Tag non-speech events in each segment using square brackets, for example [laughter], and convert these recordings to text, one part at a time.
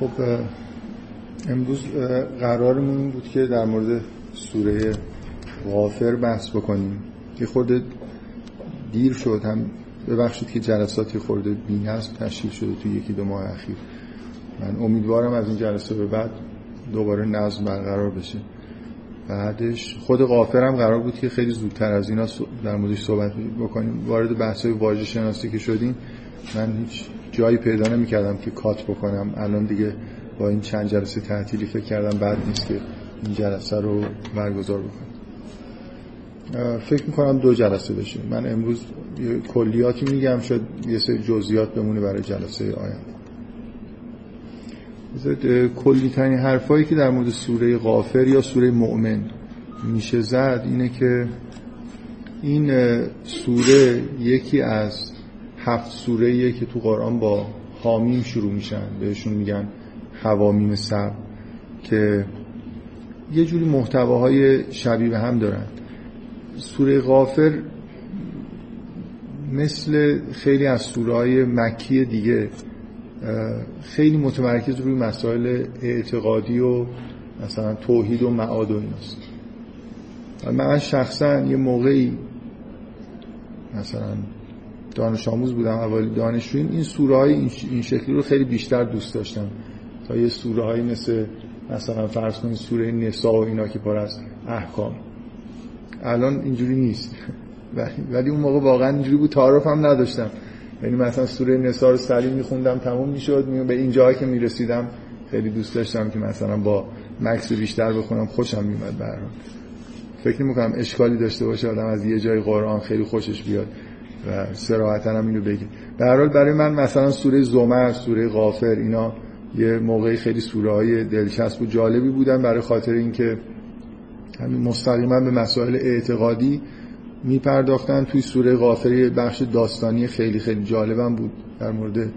خب امروز قرارمون این بود که در مورد سوره غافر بحث بکنیم که خود دیر شد هم ببخشید که جلساتی خورده بی‌نظم تشکیل شده توی یکی دو ماه اخیر. من امیدوارم از این جلسه به بعد دوباره نظم برقرار بشه. بعدش خود غافرم قرار بود که خیلی زودتر از اینا در موردش صحبت بکنیم. وارد بحث واژه شناسی که شدیم من هیچ جایی پیدا نمی‌کردم که کات بکنم. الان دیگه با این چند جلسه تعطیلی فکر کردم بعد نیست که این جلسه رو برگزار بکنم. فکر می‌کنم دو جلسه بشه. من امروز کلیاتی میگم شد یه سری جزئیات بمونه برای جلسه آینده. کلی ترین حرفایی که در مورد سوره غافر یا سوره مؤمن میشه زد اینه که این سوره یکی از هفت سوره که تو قرآن با حامیم شروع میشن. بهشون میگن حوامیم سب که یه جوری محتواهای شبیه به هم دارن. سوره غافر مثل خیلی از سوره های مکی دیگه خیلی متمرکز روی مسائل اعتقادی و مثلا توحید و معاد و ایناست. من شخصا یه موقعی مثلا دانش آموز بودم اولی دانشجویم این سوره های این شکلی رو خیلی بیشتر دوست داشتم. تا یه سوره های مثل مثلا فرض کنید سوره نسا و اینا که پر از احکام. الان اینجوری نیست. [laughs] ولی اون موقع واقعا اینجوری بود تعارف هم نداشتم. یعنی مثلا سوره نسا رو سلیم میخوندم تموم می‌شد می به این جایی که می‌رسیدم خیلی دوست داشتم که مثلا با مکس بیشتر بخونم خوشم میومد به فکر می‌کنم اشکالی داشته باشه آدم از یه جای قرآن خیلی خوشش بیاد. و سراحتا هم اینو بگه به هر حال برای من مثلا سوره زمر سوره غافر اینا یه موقعی خیلی سوره های دلچسب و جالبی بودن برای خاطر اینکه همین مستقیما به مسائل اعتقادی میپرداختن. توی سوره غافر بخش داستانی خیلی خیلی جالبم بود در مورد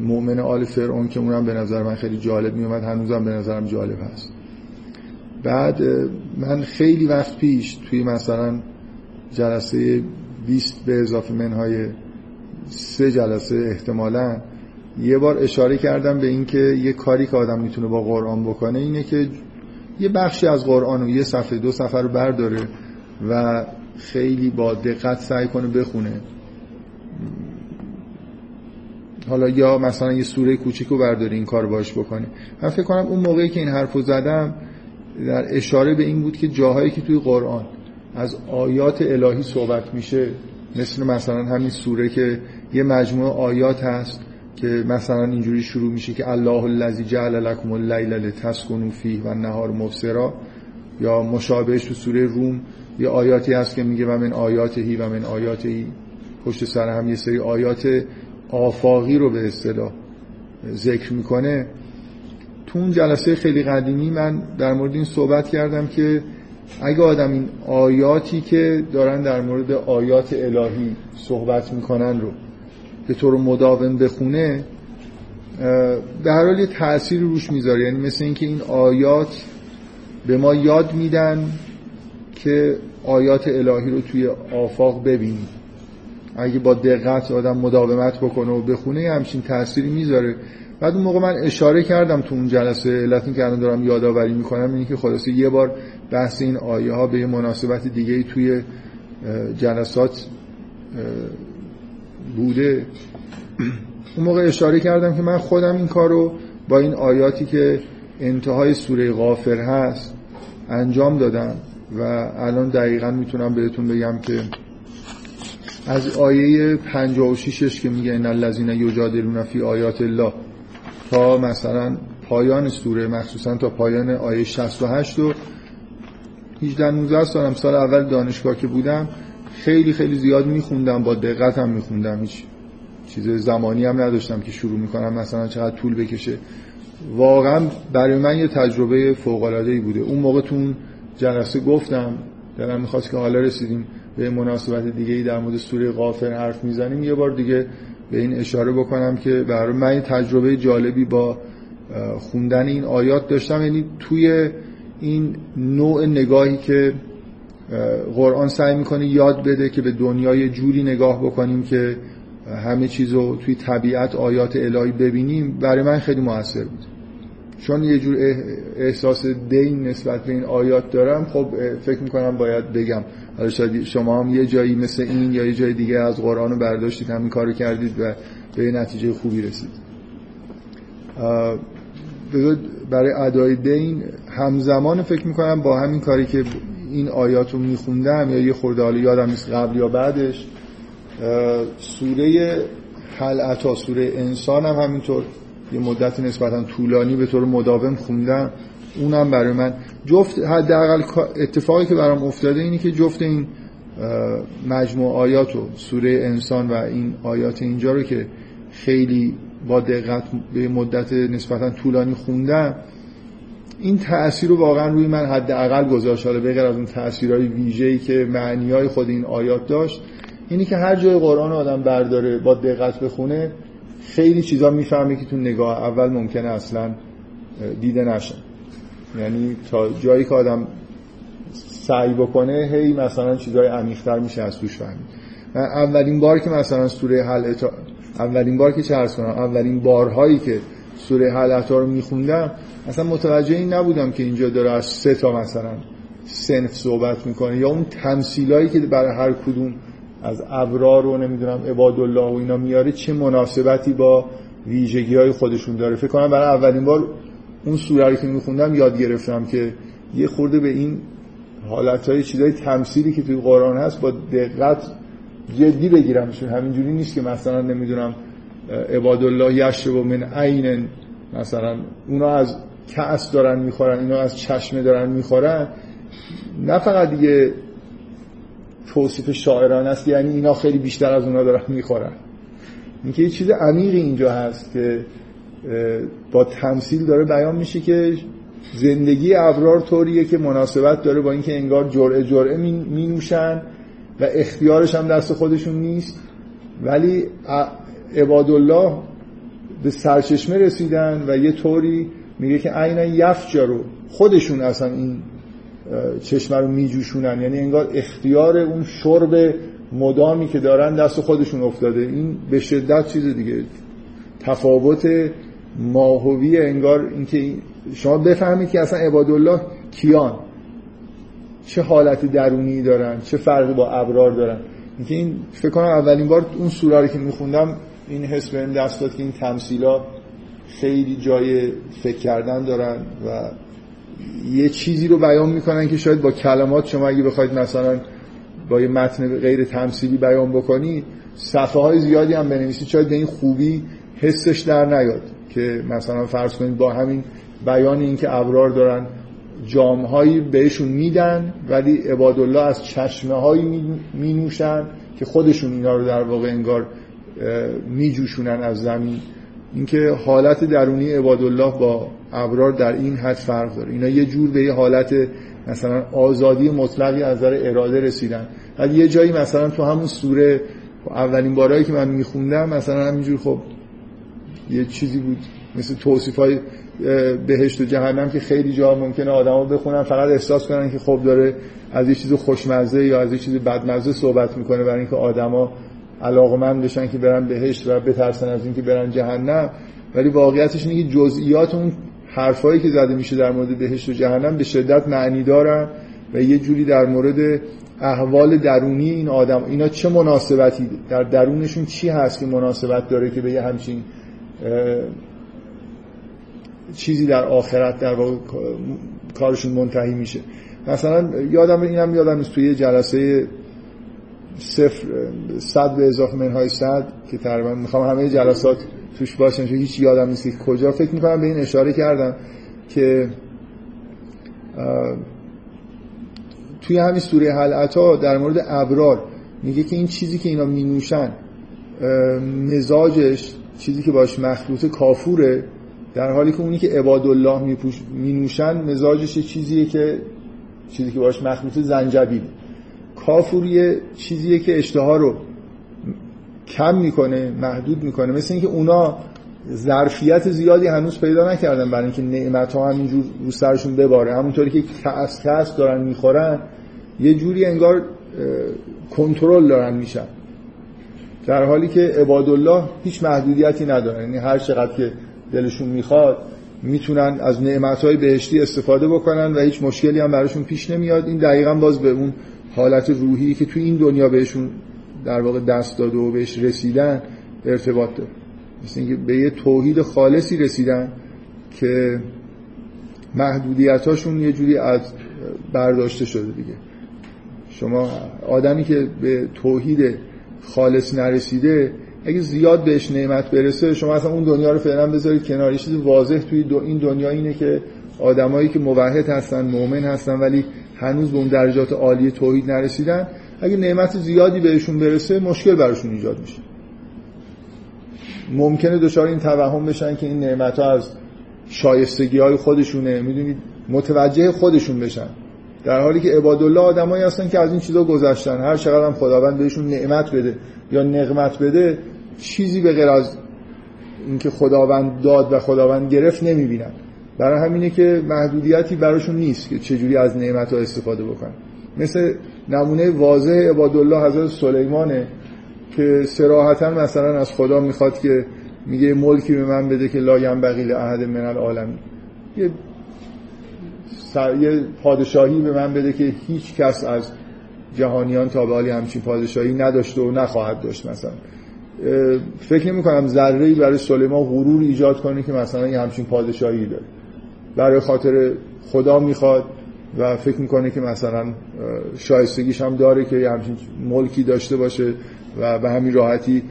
مؤمن آل فرعون که اونم به نظر من خیلی جالب میومد هنوزم به نظرم جالب هست. بعد من خیلی وقت پیش توی مثلا جلسه 20 به اضافه منهای سه جلسه احتمالا. یه بار اشاره کردم به اینکه یه کاری که آدم می‌تونه با قرآن بکنه اینه که یه بخشی از قرآن رو یه صفحه دو صفحه رو برداره و خیلی با دقت سعی کنه بخونه. حالا یا مثلا یه سوره کوچیک رو برداره این کار باش بکنه. من فکر کنم اون موقعی که این حرف رو زدم در اشاره به این بود که جاهایی که توی قرآن از آیات الهی صحبت میشه. مثل مثلا همین سوره که یه مجموعه آیات هست که مثلا اینجوری شروع میشه که الله الذی جعل لكم اللیل لتسکنوا فیه و النهار مبصرا یا مشابهش تو سوره روم یه آیاتی هست که میگه و من آیاتهی و من آیاتهی پشت سر هم یه سری آیات آفاقی رو به اصطلاح ذکر می‌کنه. تو اون جلسه خیلی قدیمی من در مورد این صحبت کردم که اگه آدم این آیاتی که دارن در مورد آیات الهی صحبت می‌کنن رو به طور مداوم بخونه به هر حال یه تأثیری روش می‌ذاره. یعنی مثل اینکه این آیات به ما یاد میدن که آیات الهی رو توی آفاق ببینیم. اگه با دقت آدم مداومت بکنه و بخونه همچین تأثیری می‌ذاره. بعد اون موقع من اشاره کردم تو اون جلسه علت که الان دارم یادآوری می‌کنم اینه که خلاصه یه بار بحث این آیه ها به مناسبت دیگه توی جلسات بوده. اون موقع اشاره کردم که من خودم این کار رو با این آیاتی که انتهای سوره غافر هست انجام دادم و الان دقیقا می‌تونم بهتون بگم که از آیه 56 که میگه ان الذين یجادلون فی آیات الله تا مثلا پایان سوره مخصوصا تا پایان آیه 68 و 18 19 سالم سال اول دانشگاه که بودم خیلی خیلی زیاد میخوندم با دقت هم میخوندم هیچ چیز زمانی هم نداشتم که شروع می‌کنم مثلا چقدر طول بکشه. واقعا برای من یه تجربه فوق العاده ای بوده. اون موقع تو جلسه گفتم دلم می‌خواست که حالا رسیدیم به مناسبت دیگه ای در مورد سوره غافر حرف می‌زنیم. یه بار دیگه به این اشاره بکنم که برای من تجربه جالبی با خوندن این آیات داشتم. یعنی توی این نوع نگاهی که قرآن سعی می‌کنه یاد بده که به دنیای جوری نگاه بکنیم که همه چیز رو توی طبیعت آیات الهی ببینیم برای من خیلی موثر بود. چون یه جور احساس دین نسبت به این آیات دارم خب فکر می‌کنم باید بگم. حالا شاید شما هم یه جایی مثل این یا یه جای دیگه از قرآن رو برداشتید همین کارو کردید و به نتیجه خوبی رسید. برای ادای دین همزمان فکر می‌کنم با همین کاری که این آیات رو میخوندم یا یه خورده یادم نیست قبل یا بعدش سوره حلعتا سوره انسان هم همینطور یه مدت نسبتا طولانی به طور مداوم خوندم. اونم برای من جفت حداقل اتفاقی که برام افتاده اینی که جفت این مجموع آیات و سوره انسان و این آیات اینجا رو که خیلی با دقت به مدت نسبتا طولانی خوندم این تأثیر رو واقعا روی من حداقل گذاشت. حالا بغیر از اون تأثیرهای ویژه‌ای که معنیای خود این آیات داشت اینی که هر جای قرآن آدم برداره با دقت بخونه خیلی چیزا می‌فهمه که تو نگاه اول ممکنه اصلا دیده نشه. یعنی تا جایی که آدم سعی بکنه هی مثلا چیزای عمیق‌تر میشه از توش فهمید. اولین بار که مثلا سوره حل اولین بار که چه کنم اولین بارهایی که سوره حلتا رو میخوندم اصلا متوجه این نبودم که اینجا داره از سه تا مثلا سنف صحبت می‌کنه یا اون تمثیلایی که برای هر کدوم از ابرار و نمی‌دونم عبادالله و اینا میاره چه مناسبتی با ویژگی های خودشون داره. فکر کنم برای اولین بار اون سوره رو که میخوندم یاد گرفتم که یه خورده به این حالت های چیزای تمثیلی که توی قرآن هست با دقت جدی بگیرمشون همینجوری نیست که مثلا نمی‌دونم عبادالله و من عین مثلا اونا از کأس دارن می‌خورن اینا از چشمه دارن می‌خورن. نه فقط دیگه توصیف شاعران است یعنی اینا خیلی بیشتر از اونا دارن می‌خورن. اینکه یه چیز عمیقی اینجا هست که با تمثیل داره بیان میشه که زندگی ابرار طوریه که مناسبت داره با اینکه انگار جرعه جرعه می نوشن و اختیارش هم دست خودشون نیست. ولی عبادالله به سرچشمه رسیدن و یه طوری میگه که عینا یفجا رو خودشون اصلا این چشمه رو میجوشونن. یعنی انگار اختیار اون شرب مدامی که دارن دست خودشون افتاده. این به شدت چیز دیگه. تفاوت ماهوی انگار اینکه شما بفهمید که اصلا عبادالله کیان. چه حالت درونی دارن چه فرقی با ابرار دارن. اینکه این فکر کنم اولین بار اون سوره که میخوندم این حس بهم دست داد که این تمثیلا خیلی جای فکر کردن دارن و یه چیزی رو بیان می‌کنن که شاید با کلمات شما اگه بخواید مثلا با یه متن غیر تمثیلی بیان بکنی صفحه های زیادی هم بنویسید. شاید به این خوبی حسش در نیاد که مثلا فرض کنید با همین بیان این که ابرار دارن جامهایی بهشون میدن ولی عبادالله از چشمه هایی می نوشن که خودشون اینا رو در واقع انگار میجوشونن از زمین. اینکه حالت درونی عبادالله با ابرار در این حد فرق داره. اینا یه جور به یه حالت مثلا آزادی مطلقی از نظر اراده رسیدن. ولی یه جایی مثلا تو همون سوره اولین بارایی که من میخوندم مثلا همینجور خب یه چیزی بود مثل توصیف های بهشت و جهنم که خیلی جا ممکنه آدما بخونن فقط احساس کنن که خب داره از یه چیز خوشمزه یا از یه چیز بدمزه صحبت می‌کنه برای اینکه آدما علاقمند بشن که برن بهشت و بترسن از اینکه برن جهنم. ولی واقعیتش اینه که جزئیات اون حرفایی که زده میشه در مورد بهشت و جهنم به شدت معنی دارن و یه جوری در مورد احوال درونی این آدم اینا چه مناسبتی در درونشون چی هست که مناسبت داره که به یه همچین چیزی در آخرت در واقع کارشون منتهی میشه. مثلا یادم اینم یادم نیست توی جلسه صفر صد به اضافه منهای صد که تقریبا می‌خوام همه جلسات توش باشن چون هیچ یادم نیست کجا. فکر می‌کنم به این اشاره کردم که توی همین سوره حلعتا در مورد ابرار میگه که این چیزی که اینا مینوشن مزاجش چیزی که باش مخلوط کافوره در حالی که اونی که عبادالله می نوشن مزاجش چیزیه که چیزی که باش مخلوط زنجبیل. کافوری چیزیه که اشتها رو کم می‌کنه محدود می‌کنه. مثل اینکه اونا ظرفیت زیادی هنوز پیدا نکردن برای اینکه نعمت ها همینجور رو سرشون بباره. همونطوری که کس کس دارن می‌خورن یه جوری انگار کنترل دارن میشن. در حالی که عبادالله هیچ محدودیتی نداره. یعنی هر چقدر که دلشون می‌خواد می‌تونن از نعمتهای بهشتی استفاده بکنن و هیچ مشکلی هم براشون پیش نمیاد. این دقیقا باز به اون حالت روحی که تو این دنیا بهشون در واقع دست داده و بهش رسیدن ارتباط داره. مثل اینکه به یه توحید خالصی رسیدن که محدودیتاشون یه جوری از برداشته شده دیگه. شما آدمی که به توحید خالص نرسیده اگه زیاد بهش نعمت برسه شما اصلا اون دنیا رو فعلا بذارید کنار. یه چیز واضح توی دو این دنیا اینه که آدمایی که موحد هستن مؤمن هستن ولی هنوز به اون درجات عالی توحید نرسیدن اگه نعمت زیادی بهشون برسه مشکل براشون ایجاد میشه. ممکنه دچار این توهم بشن که این نعمت ها از شایستگی های خودشونه. می‌دونید؟ متوجه خودشون بشن. در حالی که عبادالله آدمایی هستن که از این چیزا گذشتن. هر چقدر هم خداوند بهشون نعمت بده یا نقمت بده چیزی به غیر از اینکه خداوند داد و خداوند گرفت نمی‌بینن برای همینه که محدودیتی براشون نیست که چجوری از نعمت ها استفاده بکنن. مثل نمونه واضح عبادالله حضرت سلیمانه که سراحتا مثلا از خدا می‌خواد که میگه ملکی به من بده که لا ینبغی احد من العالمین. یه یه پادشاهی به من بده که هیچ کس از جهانیان تا به حالی همچین پادشاهی نداشته و نخواهد داشت مثلا. فکر نمی کنم ذره برای سلیمان غرور ایجاد کنه که مثلا یه همچین پادشاهی داره. برای خاطر خدا می‌خواد و فکر می‌کنه که مثلا شایستگیش هم داره که یه همچین ملکی داشته باشه و به همین راحتی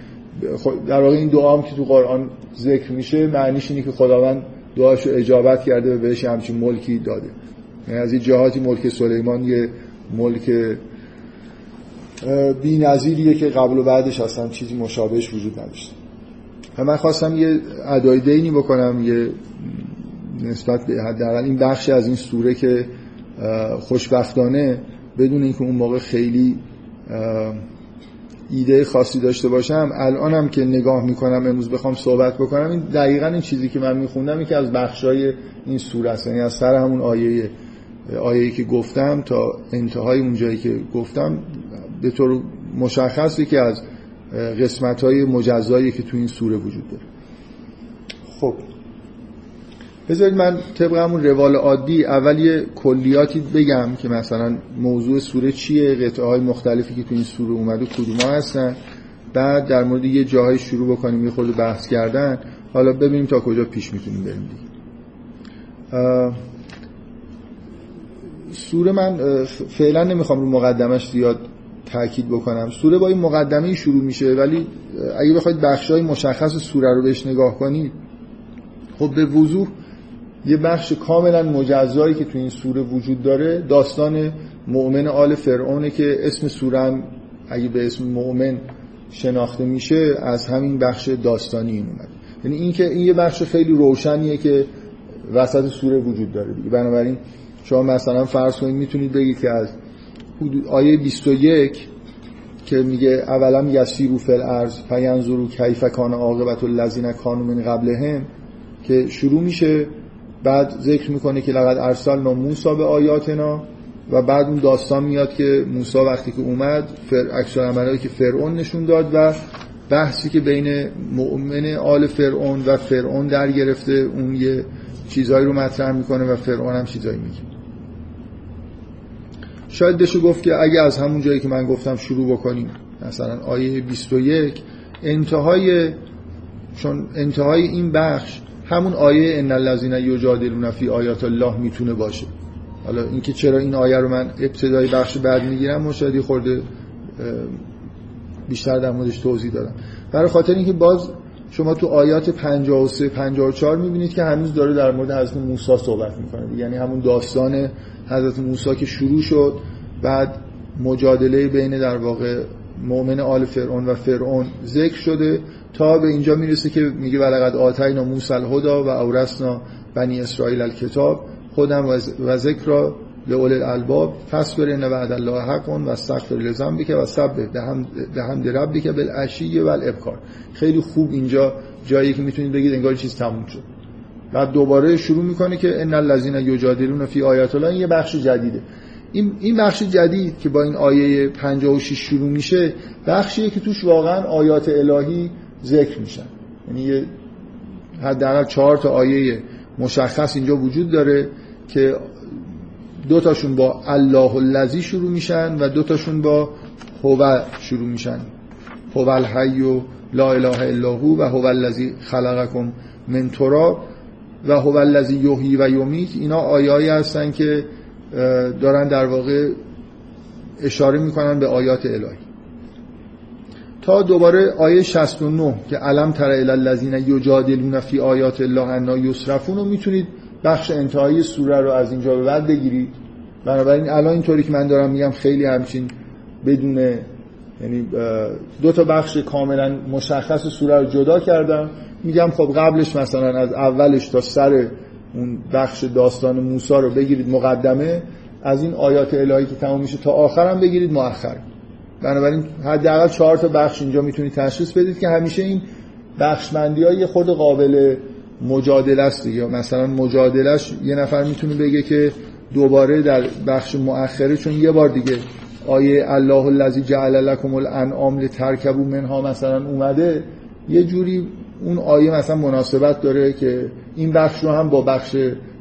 در واقع این دعا هم که تو قرآن ذکر میشه معنیش اینه که خداوند دعاشو اجابت کرده و بهش همچین ملکی داده. یعنی از این جهاتی ملک سلیمان یه ملک بی نظیریه که قبل و بعدش اصلا چیزی مشابهش وجود نداشته و من خواستم یه ادای دینی بکنم یه نسبت به حداقل این بخشی از این سوره که خوشبختانه بدون اینکه اون موقع خیلی ایده خاصی داشته باشم الانم که نگاه می‌کنم امروز بخوام صحبت بکنم این دقیقا این چیزی که من میخوندم این که از بخشای این سوره است. یعنی از سر همون آیه آیه‌ای که گفتم تا انتهای اون جایی که گفتم به طور مشخصی که از قسمت های مجزایی که تو این سوره وجود داره. خب. بذارید من طبق همون روال عادی اول یه کلیاتی بگم که مثلا موضوع سوره چیه قطعه های مختلفی که تو این سوره اومده کدوم ها هستن. بعد در مورد یه جاهای شروع بکنیم یه خود بحث کردن. حالا ببینیم تا کجا پیش می‌تونیم بریم دیگه. سوره من فعلا نمی‌خوام رو مقدمش زیاد تاکید بکنم. سوره با این مقدمه شروع میشه ولی اگه بخواید بخشای مشخص سوره رو بهش نگاه کنید خب به وضوح یه بخش کاملا مجزایی که تو این سوره وجود داره داستان مؤمن آل فرعونه که اسم سوره هم اگه به اسم مؤمن شناخته میشه از همین بخش داستانی این اومده. یعنی این که این یه بخش خیلی روشنیه که وسط سوره وجود داره بنابراین شما مثلا فرض کنید می‌تونید بگید که از آیه 21 که میگه اولا یسیرو فل ارز فینظرو کیف کان عاقبت الذین کانوا من قبلهم که شروع میشه بعد ذکر می‌کنه که لقد ارسلنا موسی به آیاتنا و بعد اون داستان میاد که موسی وقتی که اومد فر عملی که فرعون نشون داد و بحثی که بین مؤمن آل فرعون و فرعون در گرفته اون یه چیزهایی رو مطرح می‌کنه و فرعون هم چیزایی میگه. شاید بشه گفت که اگه از همون جایی که من گفتم شروع بکنیم. مثلا آیه 21 انتهای چون انتهای این بخش همون آیه ان الذين یجادلون فی آیات الله می‌تونه باشه. حالا اینکه چرا این آیه رو من ابتدای بخش بعد می‌گیرم مشاهدی خورده بیشتر در موردش توضیح دادم. برای خاطر اینکه باز شما تو آیات 53 54 می‌بینید که هنوز داره در مورد حضرت موسی صحبت می‌کنه. یعنی همون داستان حضرت موسی که شروع شد بعد مجادله بین در واقع مؤمن آل فرعون و فرعون ذکر شده تا به اینجا می‌رسه که میگه ولقد آتینا موسی الهدا و اورثنا بنی اسرائیل الکتاب خودم و ذکر لأول الالباب فاصبر ان وعد الله حق و استغفر لذنبک و سبح بحمد ربک بالعشی و الابکار. خیلی خوب اینجا جایی که می‌تونید بگید انگار چیز تموم شد. بعد دوباره شروع می‌کنه که ان الذين یجادلون فی آیات الله یه بخش جدیده. این این بخش جدید که با این آیه 56 شروع میشه بخشیه که توش واقعا آیات الهی ذکر میشن. یعنی حداقل چهار تا آیه مشخص اینجا وجود داره که دو تاشون با الله الذی شروع میشن و دو تاشون با هو شروع میشن. هو الحی و لا اله الا هو و هو الذی خلقکم من تراب و هو الذی یحیی و یمیت. اینا آیایی هستن که دارن در واقع اشاره می‌کنن به آیات الهی. تا دوباره آیه 69 که علم تر الی الذین یجادلون فی آیات الله انا یسرفون رو می‌تونید بخش انتهایی سوره رو از اینجا به بعد بگیرید. بنابراین الان اینطوری که من دارم میگم خیلی همچین بدون یعنی دو تا بخش کاملا مشخص سوره رو جدا کردم. میگم خب قبلش مثلا از اولش تا سر اون بخش داستان موسی رو بگیرید مقدمه. از این آیات الهی که تمام میشه تا آخرم بگیرید مؤخر. بنابراین حداقل چهار تا بخش اینجا می‌تونید تشخیص بدید که همیشه این بخشمندی های خود قابل مجادله است یا مثلا مجادلش یه نفر می‌تونه بگه که دوباره در بخش مؤخره چون یه بار دیگه آیه الله الذی جعل لكم الانعام لترکبوا منها مثلا اومده یه جوری اون آیه مثلا مناسبت داره که این بخش رو هم با بخش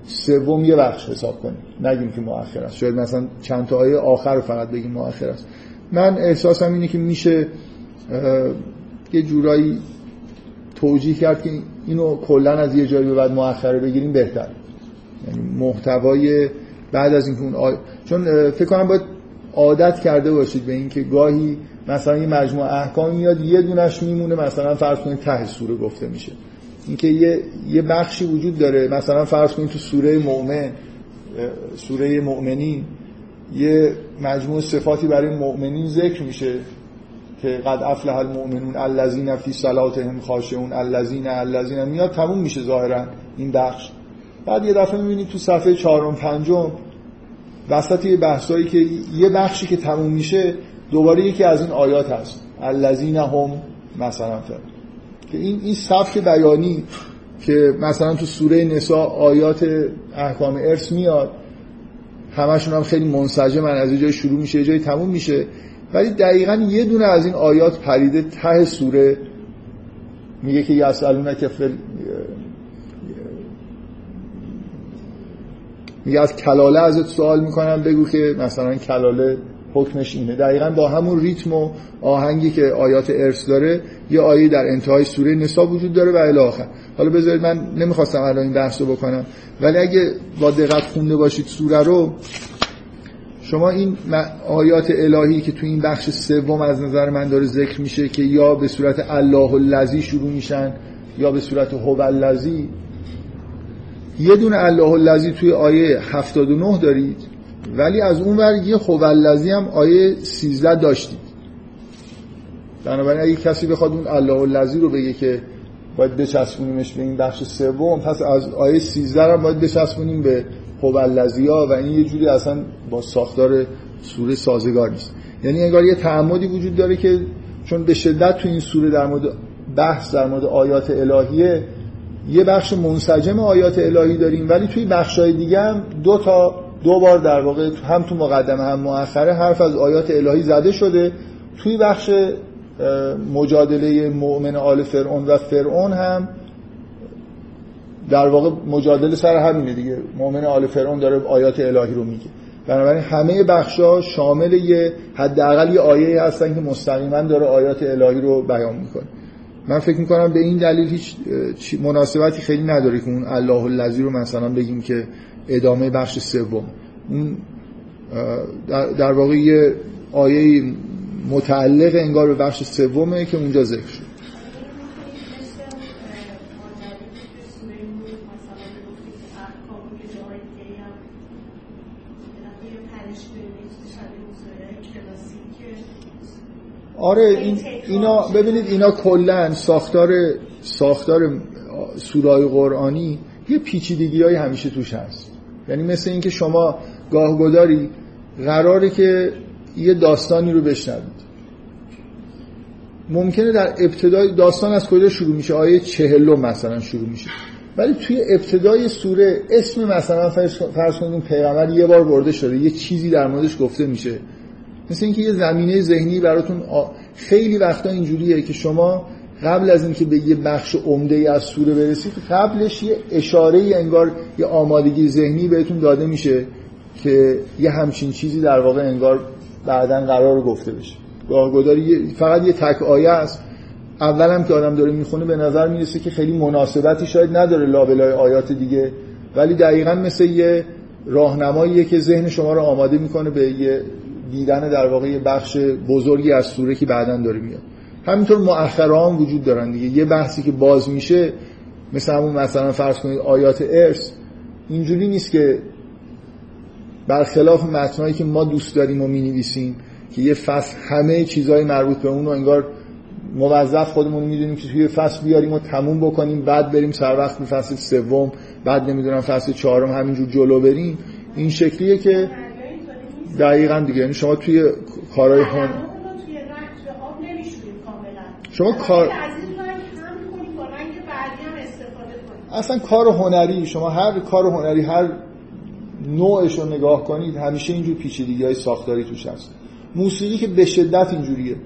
سوم یه بخش حساب کنیم. نگیم که مؤخر است. شاید مثلا چند تا آیه آخر رو فقط بگیم مؤخر است. من احساسم اینه که میشه یه جورایی توجیه کرد که اینو کلا از یه جایی به بعد مؤخره بگیریم بهتر. یعنی محتوای بعد از اینکه اون آی... چون فکر کنم باید عادت کرده باشید به اینکه گاهی مثلا یه مجموعه احکام میاد یه دونش میمونه مثلا فرض کنید ته سوره گفته میشه. اینکه یه یه بخشی وجود داره. مثلا فرض کنید تو سوره مؤمن سوره مؤمنین یه مجموعه صفاتی برای مؤمنین ذکر میشه. که قد افلح المؤمنون الذین فی صلاتهم خاشعون الذین الذین میاد تموم میشه ظاهرا این بخش. بعد یه دفعه می‌بینید تو صفحه چهارم پنجم وسط یه بحثایی که یه بخشی که تموم میشه دوباره یکی از این آیات هست. الذین هم مثلا فر که این این سبک بیانی که مثلا تو سوره نساء آیات احکام ارث میاد همشون هم خیلی منسجم من از جای شروع میشه یه جای تموم میشه. ولی دقیقا یه دونه از این آیات پریده ته سوره میگه که یسالونه که فل میگه از کلاله ازت سوال می‌کنم بگو که مثلا کلاله حکمش اینه. دقیقا با همون ریتم و آهنگی که آیات ارث داره یه آیه در انتهای سوره نسا وجود داره و الی حالا بذارید من نمی‌خواستم الان این بحث رو بکنم ولی اگه با دقت خونده باشید سوره رو شما این آیات الهی که تو این بخش سوم از نظر من داره ذکر میشه که یا به صورت الله الذی شروع میشن یا به صورت هو الذی یه دونه الله الذی توی آیه 79 دارید ولی از اون ور یه هو الذی هم آیه 13 داشتید. بنابراین اگه کسی بخواد اون الله الذی رو بگه که باید بچسبونیمش به این بخش سوم پس از آیه 13 هم باید بچسبونیم به هو ها و این یه جوری اصلا با ساختار سوره سازگار نیست. یعنی انگار یه تعمدی وجود داره که چون به شدت تو این سوره در مورد بحث در مورد آیات الهیه یه بخش منسجم آیات الهی داریم ولی توی بخشای دیگه هم دو تا دو بار در واقع هم تو مقدمه هم مؤخره حرف از آیات الهی زده شده. توی بخش مجادله مؤمن آل فرعون و فرعون هم در واقع مجادله سر همینه دیگه. مؤمن آل فرعون داره آیات الهی رو میگه. بنابراین همه بخشا شامل یه حداقل یه آیه هستن که مستقیما داره آیات الهی رو بیان می‌کنه. من فکر می‌کنم به این دلیل هیچ مناسبتی خیلی نداره که اون الله الذی رو مثلا بگیم که ادامه بخش سوم. اون در واقع یه آیه متعلق انگار به بخش سومه که اونجا ذکر شد. آره این اینا ببینید اینا کلا ساختار ساختار سورای قرآنی یه پیچیدگی های همیشه توش هست. یعنی مثل اینکه شما گاهگداری قراره که یه داستانی رو بشنوید. ممکنه در ابتدای داستان از کجا شروع میشه؟ آیه چهلم مثلا شروع میشه. ولی توی ابتدای سوره اسم مثلا فرض کنید پیغمبر یه بار برده شده یه چیزی در موردش گفته میشه. مثل اینکه یه زمینه ذهنی براتون خیلی وقتا اینجوریه که شما قبل از اینکه به یه بخش عمده ای از سوره برسید قبلش یه اشاره ای انگار یه آمادگی ذهنی بهتون داده میشه که یه همچین چیزی در واقع انگار بعدا قرار گفته بشه. گاهگداری فقط یه تک آیه است. اولم که آدم داره می‌خونه به نظر می‌رسه که خیلی مناسبتی شاید نداره لابلای آیات دیگه ولی دقیقا مثل یه راهنماییه که ذهن شما رو آماده می‌کنه به یه دیدن در واقع یه بخش بزرگی از سوره که بعدا داره میاد. همینطور مؤخره هم وجود دارن دیگه. یه بحثی که باز میشه مثل همون مثلا فرض کنید آیات ارث اینجوری نیست که برخلاف متنایی که ما دوست داریم و می‌نویسیم که یه فصل همه چیزهای مربوط به اون رو انگار موظف خودمون می‌دونیم که توی فصل بیاریم و تموم بکنیم بعد بریم سر وقت به فصل سوم بعد نمی‌دونم فصل چهارم همینجور جلو بریم. این شکلیه که دقیقا دیگه. یعنی شما توی کارهای هن شما کار اصلا کار هنری شما هر کار هنری هر نوعش رو نگاه کنید همیشه اینجور پیچیدگی های ساختاری توش هست. موسیقی که به شدت اینجوریه.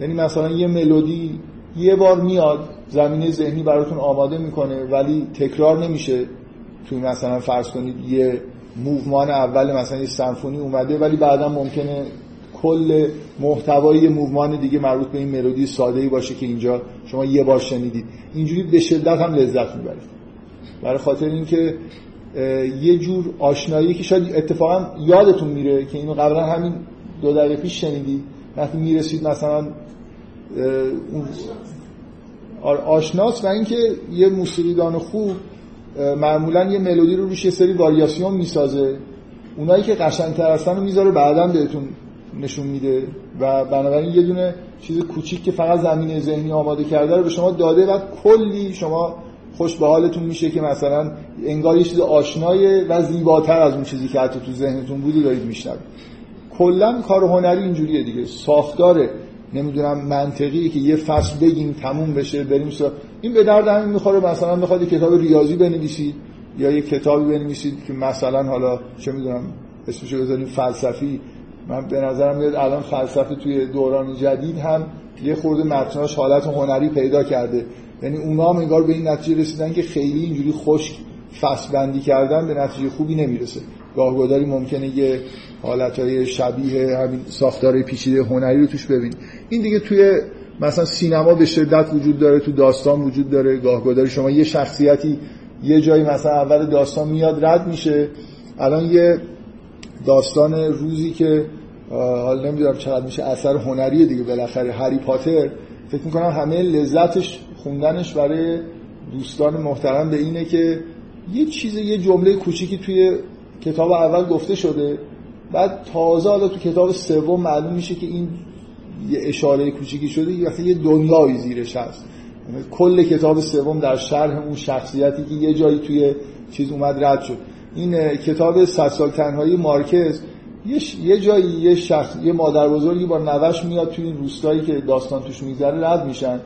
یعنی مثلا یه ملودی یه بار میاد زمینه ذهنی براتون آماده می‌کنه ولی تکرار نمیشه. توی مثلا فرض کنید یه موومان اول مثلا یه سمفونی اومده ولی بعدا ممکنه کل محتوای موومان دیگه مربوط به این ملودی ساده ای باشه که اینجا شما یه بار شنیدید. اینجوری به شدت هم لذت می‌برید. برای خاطر اینکه یه جور آشنایی که شاید اتفاقا یادتون میره که اینو قبلا همین دو دقیقه پیش شنیدی وقتی می‌رسید مثلا آشناس و اینکه یه موسیقیدان خوب معمولا یه ملودی رو روش یه سری واریاسیون می‌سازه. اونایی که قشنگتر هستن رو می‌ذاره بعدا بهتون نشون میده. و بنابراین یه دونه چیز کوچیک که فقط زمین ذهنی آماده کرده رو به شما داده و کلی شما خوش به حالتون میشه که مثلا انگار یه چیز آشنای و زیباتر از اون چیزی که حتی تو ذهنتون بوده دارید میشنوید. کلا کار هنری اینجوریه دیگه. ساختاره نمی‌دونم منطقی که یه فصل بگیم تموم بشه بریم سا... این به درد همین می‌خوره مثلا بخواد کتاب ریاضی بنویسید یا یه کتابی بنویسید که مثلا حالا چه می‌دونم اسمشو بذاریم فلسفی. من به نظرم میاد الان فلسفه توی دوران جدید هم یه خورده متناش حالت هنری پیدا کرده. یعنی اونا هم انگار به این نتیجه رسیدن که خیلی اینجوری خشک فصل بندی کردن به نتیجه خوبی نمی‌رسه. گاهگداری ممکنه یه حالتهای شبیه همین ساختار پیچیده هنری رو توش ببین. این دیگه توی مثلا سینما به شدت وجود داره تو داستان وجود داره گاهگداری. شما یه شخصیتی یه جایی مثلا اول داستان میاد رد میشه. الان یه داستان روزی که حالا نمی‌دونم چقدر میشه اثر هنری دیگه بالاخره. هری پاتر. فکر می‌کنم همه لذتش خوندنش برای دوستان محترم به اینه که یه چیز یه جمله کوچیکی توی کتاب اول گفته شده. بعد تازه حالا تو کتاب سوم معلوم میشه که این یه اشاره کوچیکی شده یه یه دنیایی زیرش هست. یعنی کل کتاب سوم در شرح اون شخصیتی که یه جایی توی چیز اومد رد شد. این کتاب صد سال تنهایی مارکز یه جایی یه شخص یه مادر بزرگی با نوش میاد توی این روستایی که داستان توش میگذره رد میشن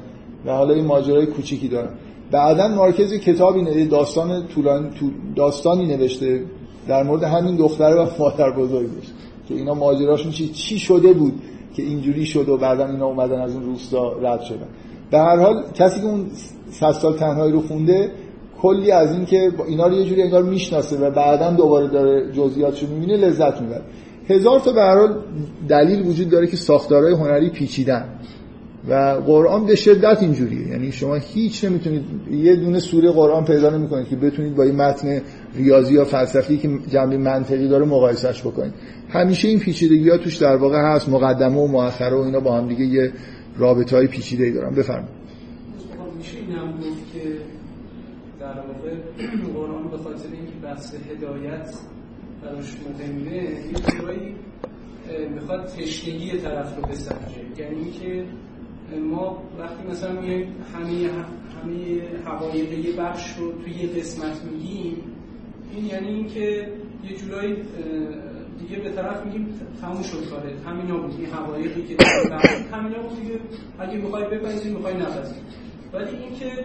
و حالا این ماجرای کوچیکی دارن. بعدا مارکز کتابی داستان طولانی داستانی نوشته در مورد همین دختره و مادر بزرگش که اینا ماجراشون چی چی شده بود. که اینجوری شد و بعدا اینا اومدن از اون روستا رد شدن. به هر حال کسی که اون 100 سال تنهایی رو خونده کلی از این که اینا رو یه جوری انگار می‌شناسه و بعدا دوباره داره جزئیاتشو می‌بینه لذت می‌بره. هزار تا به هر حال دلیل وجود داره که ساختارهای هنری پیچیدن. و قرآن به شدت اینجوریه. یعنی شما هیچ نمی‌تونید یه دونه سوره قرآن پیدا نمی‌کنید که بتونید با این متن ریاضی یا فلسفی که جنبه منطقی داره مقایسش بکنید. همیشه این پیچیدگی ها توش در واقع هست مقدمه و مؤخره و اینا با هم دیگه یه رابطه های پیچیده ای دارن. بفرمایید. میشه این هم گفت که در واقع قرآن به خاطر اینکه بحث هدایت براش مهمه یه جورایی می‌خواد تشنگی طرف رو بسنجه. یعنی اینکه ما وقتی مثلا میایم همه همه حقایق یه بخش رو توی یه قسمت میگیم این یعنی اینکه یه جورایی دیگه به طرف میگیم تموم شد کاره. همینا بود این حقایقی که همینا بود. دیگه. اگه می‌خوای بپذیری می‌خوای نپذیری. ولی اینکه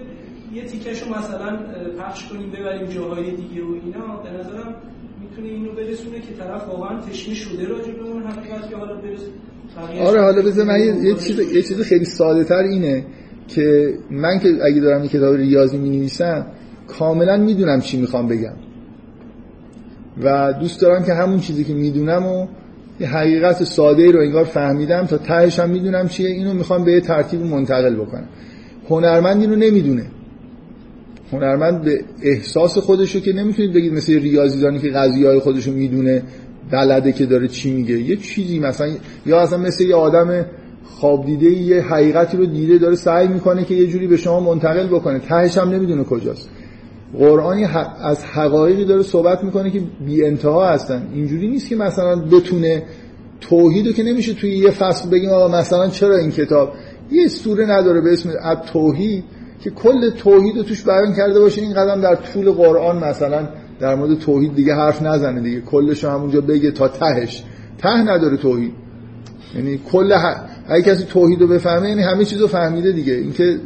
یه تیکشو مثلا پخش کنیم ببریم جاهای دیگه و اینا به نظرم می‌تونه اینو برسونه که طرف واقعا تشنه شده راجع به اون حقیقت که حالا برسونه آره حالا بذار من یه, چیز یه چیز خیلی ساده تر اینه که من که اگه دارم این کتاب ریاضی می نویسم کاملا می‌دونم چی می‌خوام بگم. و دوست دارم که همون چیزی که می‌دونم و یه حقیقت ساده رو انگار فهمیدم تا تهش هم می‌دونم چیه اینو می‌خوام به یه ترتیب منتقل بکنم. هنرمند اینو نمی‌دونه. هنرمند به احساس خودشو که نمی‌تونید بگید مثل ریاضیدانی که قضیه های خودشو می‌دونه. بلده که داره چی میگه. یه چیزی مثلا یا اصلا مثل یه آدم خواب دیده یه حقیقتی رو دیده داره سعی می‌کنه که یه جوری به شما منتقل بکنه. تهش هم نمی‌دونه کجاست. قرآنی از حقایقی داره صحبت می‌کنه که بی انتها هستن. اینجوری نیست که مثلا بتونه توحیدو که نمیشه توی یه فصل بگیم آقا مثلا چرا این کتاب؟ یه سوره نداره به اسم توحید که کل توحید رو توش بیان کرده باشه این قدم در طول قرآن مثلا در مورد توحید دیگه حرف نزنه دیگه. کلش همونجا بگه تا تهش. ته نداره توحید. یعنی کل اگه کسی توحید رو بفهمه یعنی همه چیز رو فهمیده دیگه. اینکه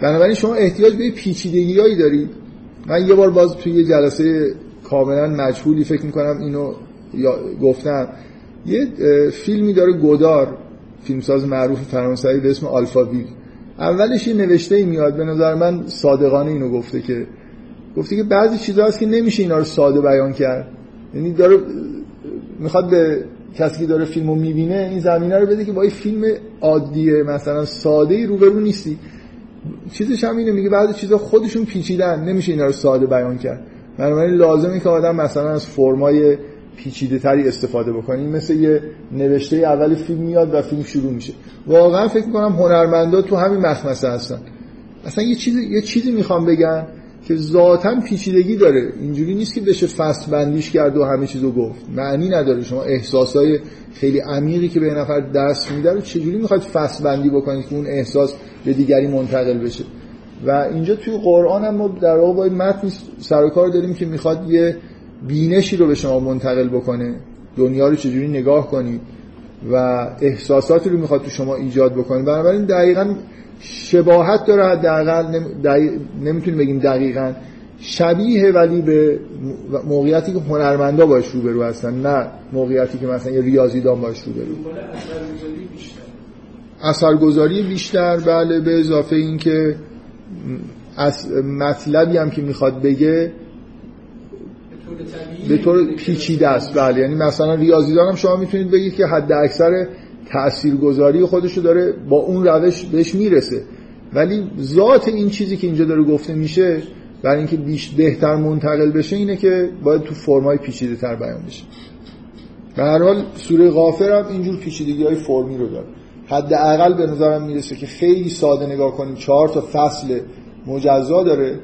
بنابراین شما احتیاج به پیچیدگی هایی دارید. من یه بار باز توی یه جلسه کاملا مجهولی فکر می‌کنم اینو گفتم. یه فیلمی داره گودار فیلمساز معروف فرانسوی به اسم آلفاویل اولش یه نوشته ای میاد. به نظر من صادقانه اینو گفته که گفته که بعضی چیزا هست که نمیشه اینا رو ساده بیان کرد. یعنی داره می‌خواد به کسی که داره فیلمو می‌بینه این زمینه رو بده که با این فیلم عادیه مثلا ساده ای روبرو نیستی. چیزش هم اینه میگه بعضی چیزا خودشون پیچیدن نمیشه اینا رو ساده بیان کرد. بنابراین لازمه که آدم مثلا از فرمای پیچیده تری استفاده بکنیم مثل یه نوشته اول فیلم میاد و فیلم شروع میشه. واقعا فکر می‌کنم هنرمندا تو همین مخمسه هستن. اصلا یه چیزی یه چیزی می‌خوام بگم. که ذاتا پیچیدگی داره. اینجوری نیست که بشه فصل بندیش کرد و همه چیزو گفت. معنی نداره. شما احساسای خیلی عمیقی که به نفر دست میده رو چجوری می‌خواید فصل بندی بکنید که اون احساس به دیگری منتقل بشه؟ و اینجا توی قرآن هم ما در واقع با متن سر کار داریم که می‌خواد یه بینشی رو به شما منتقل بکنه. دنیا رو چجوری نگاه کنید و احساساتی رو می‌خواد تو شما ایجاد بکنه. بنابراین دقیقا شباهت داره حداقل نمی‌تونیم بگیم دقیقا. شبیه ولی به موقعیتی که هنرمندا باش روبرو هستن نه موقعیتی که مثلا یه ریاضیدان باش روبرو. اثرگذاری بیشتر بله به اضافه این که از مطلبی هم که می‌خواد بگه به طور پیچیده است. بله یعنی مثلا ریاضیدان هم شما می‌تونید بگید که حد اکثر تاثیرگذاری خودشو داره با اون روش بهش می‌رسه. ولی ذات این چیزی که اینجا داره گفته میشه برای اینکه بیش بهتر منتقل بشه اینه که باید تو فرمای پیچیده تر بیان بشه. به هر حال سوره غافر هم اینجور پیچیدگی های فرمی رو داره. حداقل به نظرم می‌رسه که خیلی ساده نگاه کنیم. چهار تا فصل مجزا داره.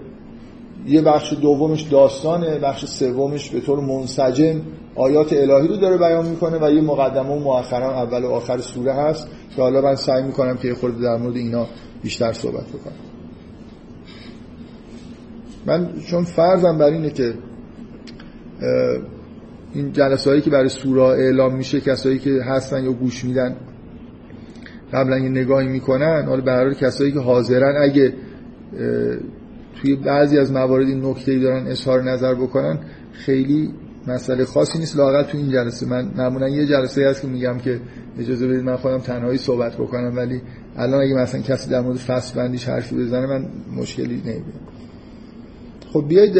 یه بخش دومش داستانه بخش سومش به طور منسجم. آیات الهی رو داره بیان می‌کنه و یه مقدمه و مؤخرا اول و آخر سوره هست که حالا من سعی می‌کنم که خورده در مورد اینا بیشتر صحبت بکنم. من چون فرضم بر اینه که این جلسه هایی که برای سوره اعلام میشه کسایی که هستن یا گوش میدن قبلا یه نگاهی می‌کنن حالا برای کسایی که حاضرن اگه توی بعضی از موارد این نکته‌ای دارن اظهار نظر بکنن خیلی مسئله خاصی نیست. لاقل تو این جلسه من معمولا یه جلسه هست که میگم که اجازه بدید من خودم تنهایی صحبت بکنم ولی الان اگه مثلا کسی در مورد فصل بندیش حرفی بزنه من مشکلی نمی‌بینم. خب بیایید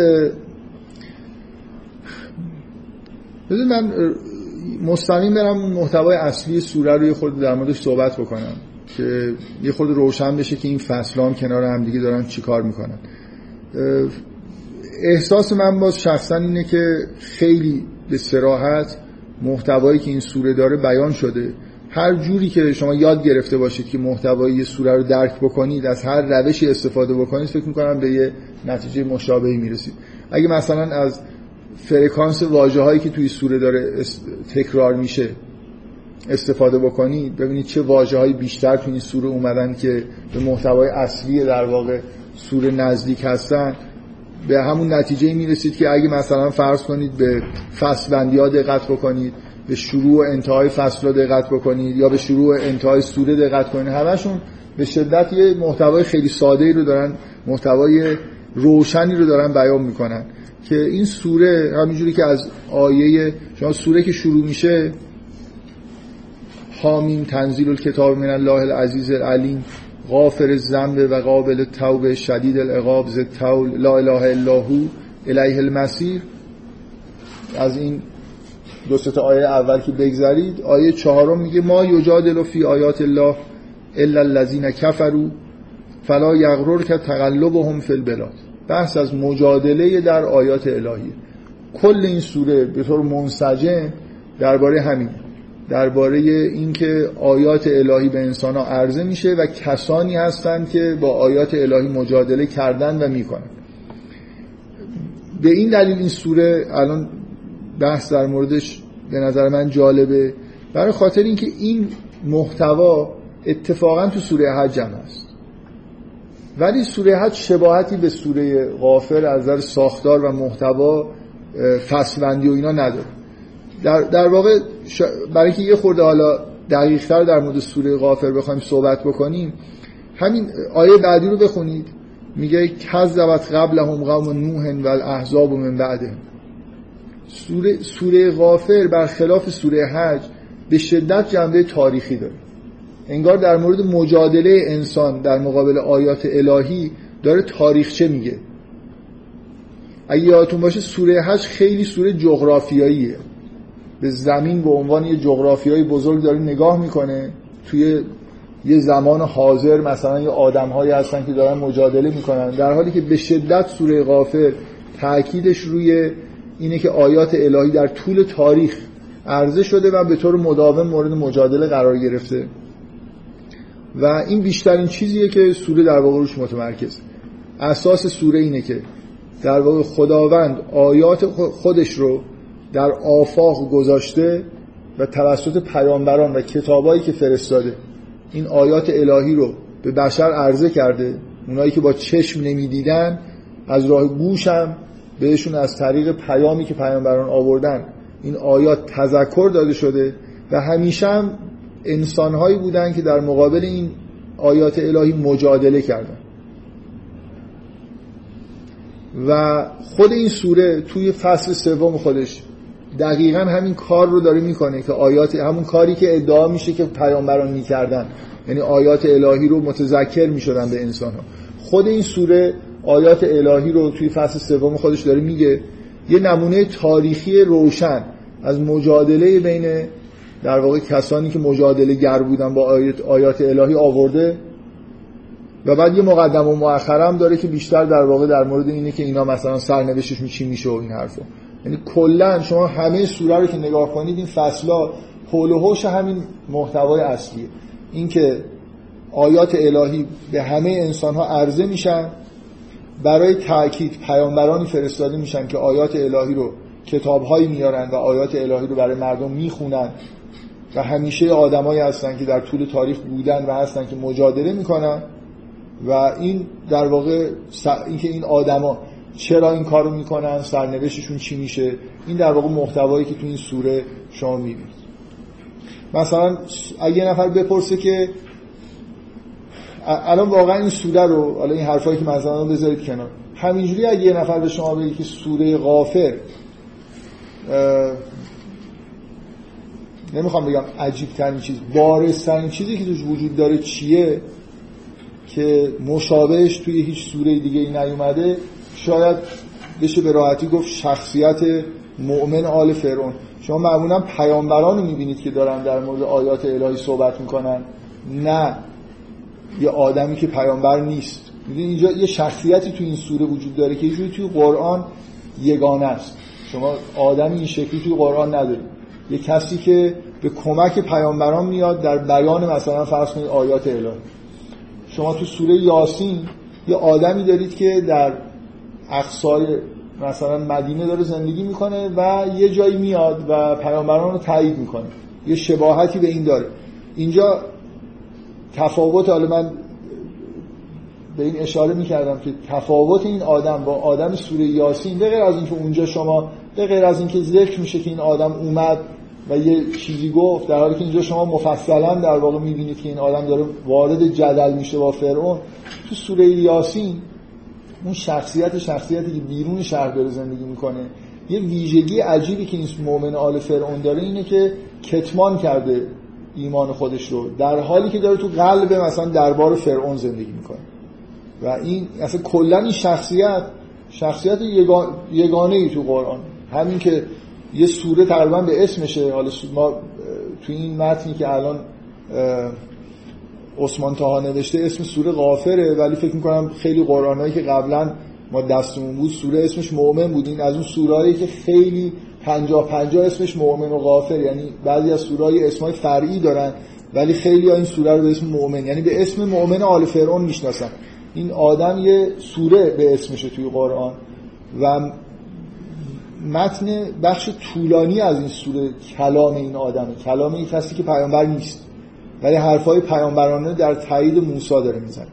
بذارید من مستقیم برم محتوای اصلی سوره رو یه خورده در موردش صحبت بکنم که یه خورده روشن بشه که این فصلان کنار هم دیگه دارن چیکار می‌کنن. احساس من باز شخصا اینه که خیلی به سراحت محتوایی که این سوره داره بیان شده. هر جوری که شما یاد گرفته باشید که محتوای یه سوره رو درک بکنید از هر روشی استفاده بکنید فکر می‌کنم به یه نتیجه مشابهی می‌رسید. اگه مثلا از فرکانس واجه هایی که توی سوره داره تکرار میشه استفاده بکنید ببینید چه واجه های بیشتر توی این سوره اومدن که به محتوای اصلی در واقع سوره نزدیک هستن. به همون نتیجه می‌رسید که اگه مثلا فرض کنید به فصل بندی ها دقت بکنید به شروع و انتهای فصل ها دقت بکنید یا به شروع و انتهای سوره دقت کنید همشون به شدت یه محتوای خیلی ساده رو دارن محتوای روشنی رو دارن بیان می‌کنن. که این سوره همینجوری که از آیه شما سوره که شروع میشه حامیم تنزیل الکتاب من الله العزیز العلیم غافر الذنب و قابل توبه شدید العقاب ز طول لا اله الا هو الیه المسیر از این دو تا آیه اول که بگذرید آیه چهارم میگه ما یجادل فی آیات الله الا الذين كفروا فلا یغرر که تقلبهم فی البلاد. بحث از مجادله در آیات الهی. کل این سوره به طور منسجم درباره همین درباره اینکه آیات الهی به انسان ها عرضه میشه و کسانی هستند که با آیات الهی مجادله کردن و می‌کنن. به این دلیل این سوره الان بحث در موردش به نظر من جالبه برای خاطر اینکه این محتوا اتفاقا تو سوره حج هم هست. ولی سوره حج شباهتی به سوره غافر از نظر ساختار و محتوا فصلبندی و اینا نداره. در, در واقع برای اینکه یه خورده حالا دقیقتر در مورد سوره غافر بخوایم صحبت بکنیم همین آیه بعدی رو بخونید میگه کذبت قبلهم قوم نوح و الاحزاب من بعدهم سوره, سوره غافر برخلاف سوره حج به شدت جنبه تاریخی داره. انگار در مورد مجادله انسان در مقابل آیات الهی داره تاریخچه میگه. اگه یادتون باشه سوره حج خیلی سوره جغرافیاییه. به زمین به عنوان یه جغرافیایی بزرگ داره نگاه می‌کنه. توی یه زمان حاضر مثلا یه آدم هایی هستن که دارن مجادله می‌کنن. در حالی که به شدت سوره غافر تاکیدش روی اینه که آیات الهی در طول تاریخ عرضه شده و به طور مداوم مورد مجادله قرار گرفته. و این بیشترین چیزیه که سوره در واقع روش متمرکز. اساس سوره اینه که در واقع خداوند آیات خودش رو در آفاق گذاشته و توسط پیامبران و کتابایی که فرستاده این آیات الهی رو به بشر عرضه کرده. اونایی که با چشم نمی‌دیدن از راه گوشم بهشون از طریق پیامی که پیامبران آوردن این آیات تذکر داده شده و همیشه هم انسانهایی بودن که در مقابل این آیات الهی مجادله کردن. و خود این سوره توی فصل سوم خودش دقیقا همین کار رو داره می‌کنه که آیات همون کاری که ادعا میشه که پیامبران می‌کردن. یعنی آیات الهی رو متذکر می‌شدن به انسان ها خود این سوره آیات الهی رو توی فصل سوم خودش داره میگه. یه نمونه تاریخی روشن از مجادله بین در واقع کسانی که مجادله گر بودن با آیات, آیات الهی آورده و بعد یه مقدم و مؤخرم داره که بیشتر در واقع در مورد اینه که اینا مثلا سرنوشتشون چی میشه و این حرفا. یعنی کلا شما همه سوره رو که نگاه کنید این فصلا حول و حوش همین محتوای اصلیه. اینکه آیات الهی به همه انسان ها عرضه میشن برای تاکید پیامبرانی فرستاده میشن که آیات الهی رو کتابهایی میارن و آیات الهی رو برای مردم می‌خونن. و همیشه آدمایی هستن که در طول تاریخ بودن و هستن که مجادله می‌کنن. و این در واقع اینکه این آدما چرا این کارو می‌کنن؟ سرنوشتشون چی میشه؟ این در واقع محتوایی که تو این سوره شما می‌بینید. مثلا اگه یه نفر بپرسه که الان واقعا این سوره رو حالا این حرفایی که مثلا بذارید کنار. همینجوری اگه یه نفر به شما بگه که سوره غافر نمی‌خوام بگم عجیب ترین چیز بارز ترین چیزی که توش وجود داره چیه؟ که مشابهش توی هیچ سوره دیگه ای نیومده شاید بشه به راحتی گفت شخصیت مؤمن آل فرعون. شما معمولا پیامبران رو می‌بینید که دارن در مورد آیات الهی صحبت می‌کنن. نه. یه آدمی که پیامبر نیست. می‌دونید اینجا یه شخصیتی توی این سوره وجود داره که یه توی قرآن یگانه است. شما آدمی این شکلی توی قرآن ندارید یه کسی که به کمک پیامبران میاد در بیان مثلا فرض کنید آیات الهی. شما تو سوره یاسین یه آدمی دارید که در اقصای مثلا مدینه داره زندگی می‌کنه و یه جایی میاد و پیامبران رو تایید می‌کنه. یه شباهتی به این داره. اینجا تفاوت حالا من به این اشاره می‌کردم که تفاوت این آدم با آدم سوره یاسین به غیر از اینکه اونجا شما به غیر از اینکه ذکر میشه که این آدم اومد و یه چیزی گفت در حالی که اینجا شما مفصلا در واقع می‌بینید که این آدم داره وارد جدل میشه با فرعون تو سوره یاسین اون شخصیت شخصیتی که بیرون شهر داره زندگی می‌کنه. یه ویژگی عجیبی که این مؤمن آل فرعون داره اینه که کتمان کرده ایمان خودش رو در حالی که داره تو قلب مثلا دربار فرعون زندگی می‌کنه. و این اصلا کلا این شخصیت شخصیت یگانه ای تو قرآن. همین که یه سوره تقریبا به اسمشه. حالا ما تو این متنی که الان عثمان تاها نوشته اسم سوره غافره ولی فکر می‌کنم خیلی قرآنایی که قبلا ما دستمون بود سوره اسمش مؤمن بود. این از اون سورهایی که خیلی پنجاه پنجاه اسمش مؤمن و غافر. یعنی بعضی از سورهای اسمای فرعی دارن ولی خیلی این سوره رو به اسم مؤمن یعنی به اسم مؤمن آل فرعون می‌شناسن. این آدم یه سوره به اسمشه توی قرآن. و متن بخش طولانی از این سوره کلام این آدمه. کلام این کسی که پیامبر نیست. ولی حرفای پیامبرانه در تایید موسی داره می‌زنه.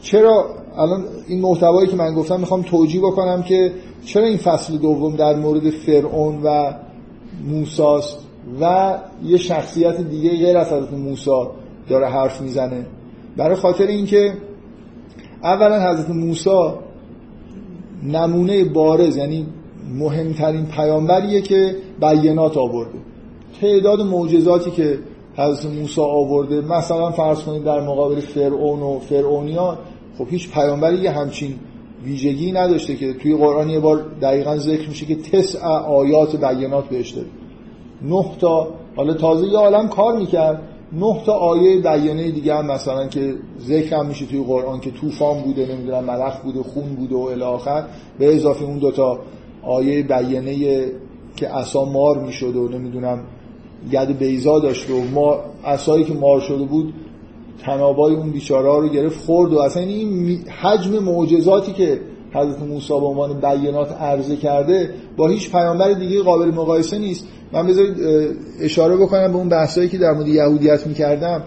چرا؟ الان این محتوایی که من گفتم می‌خوام توجیه بکنم که چرا این فصل دوم در مورد فرعون و موساست و یه شخصیت دیگه غیر از حضرت موسی داره حرف می‌زنه؟ برای خاطر اینکه اولا حضرت موسی نمونه بارز یعنی مهمترین پیامبریه که بیانات آورده. تعداد معجزاتی که حضرت موسی آورده. مثلا فرض کنید در مقابل فرعون و فرعونیا خب هیچ پیامبری یه همچین ویژگی نداشته که توی قرآن یه بار دقیقا ذکر میشه که تسع آیات بیانات بهش داره نه تا حالا تازه یه عالم کار می‌کرد. نه تا آیه بیانه دیگه هم مثلا که ذکر هم میشه توی قرآن که طوفان بوده نمی‌دونم ملخ بوده خون بوده و الی به اضافه اون دوتا آیه بیانه که اصا مار می‌شد و نمی‌دونم ید بیزا داشت و ما اصایی که مار شده بود تنابای اون بیچاره رو گرفت خورد و اصلا این حجم معجزاتی که حضرت موسی به عنوان بیانات عرضه کرده با هیچ پیامبر دیگه قابل مقایسه نیست. من بذارید اشاره بکنم به اون بحثایی که در مورد یهودیت می‌کردم.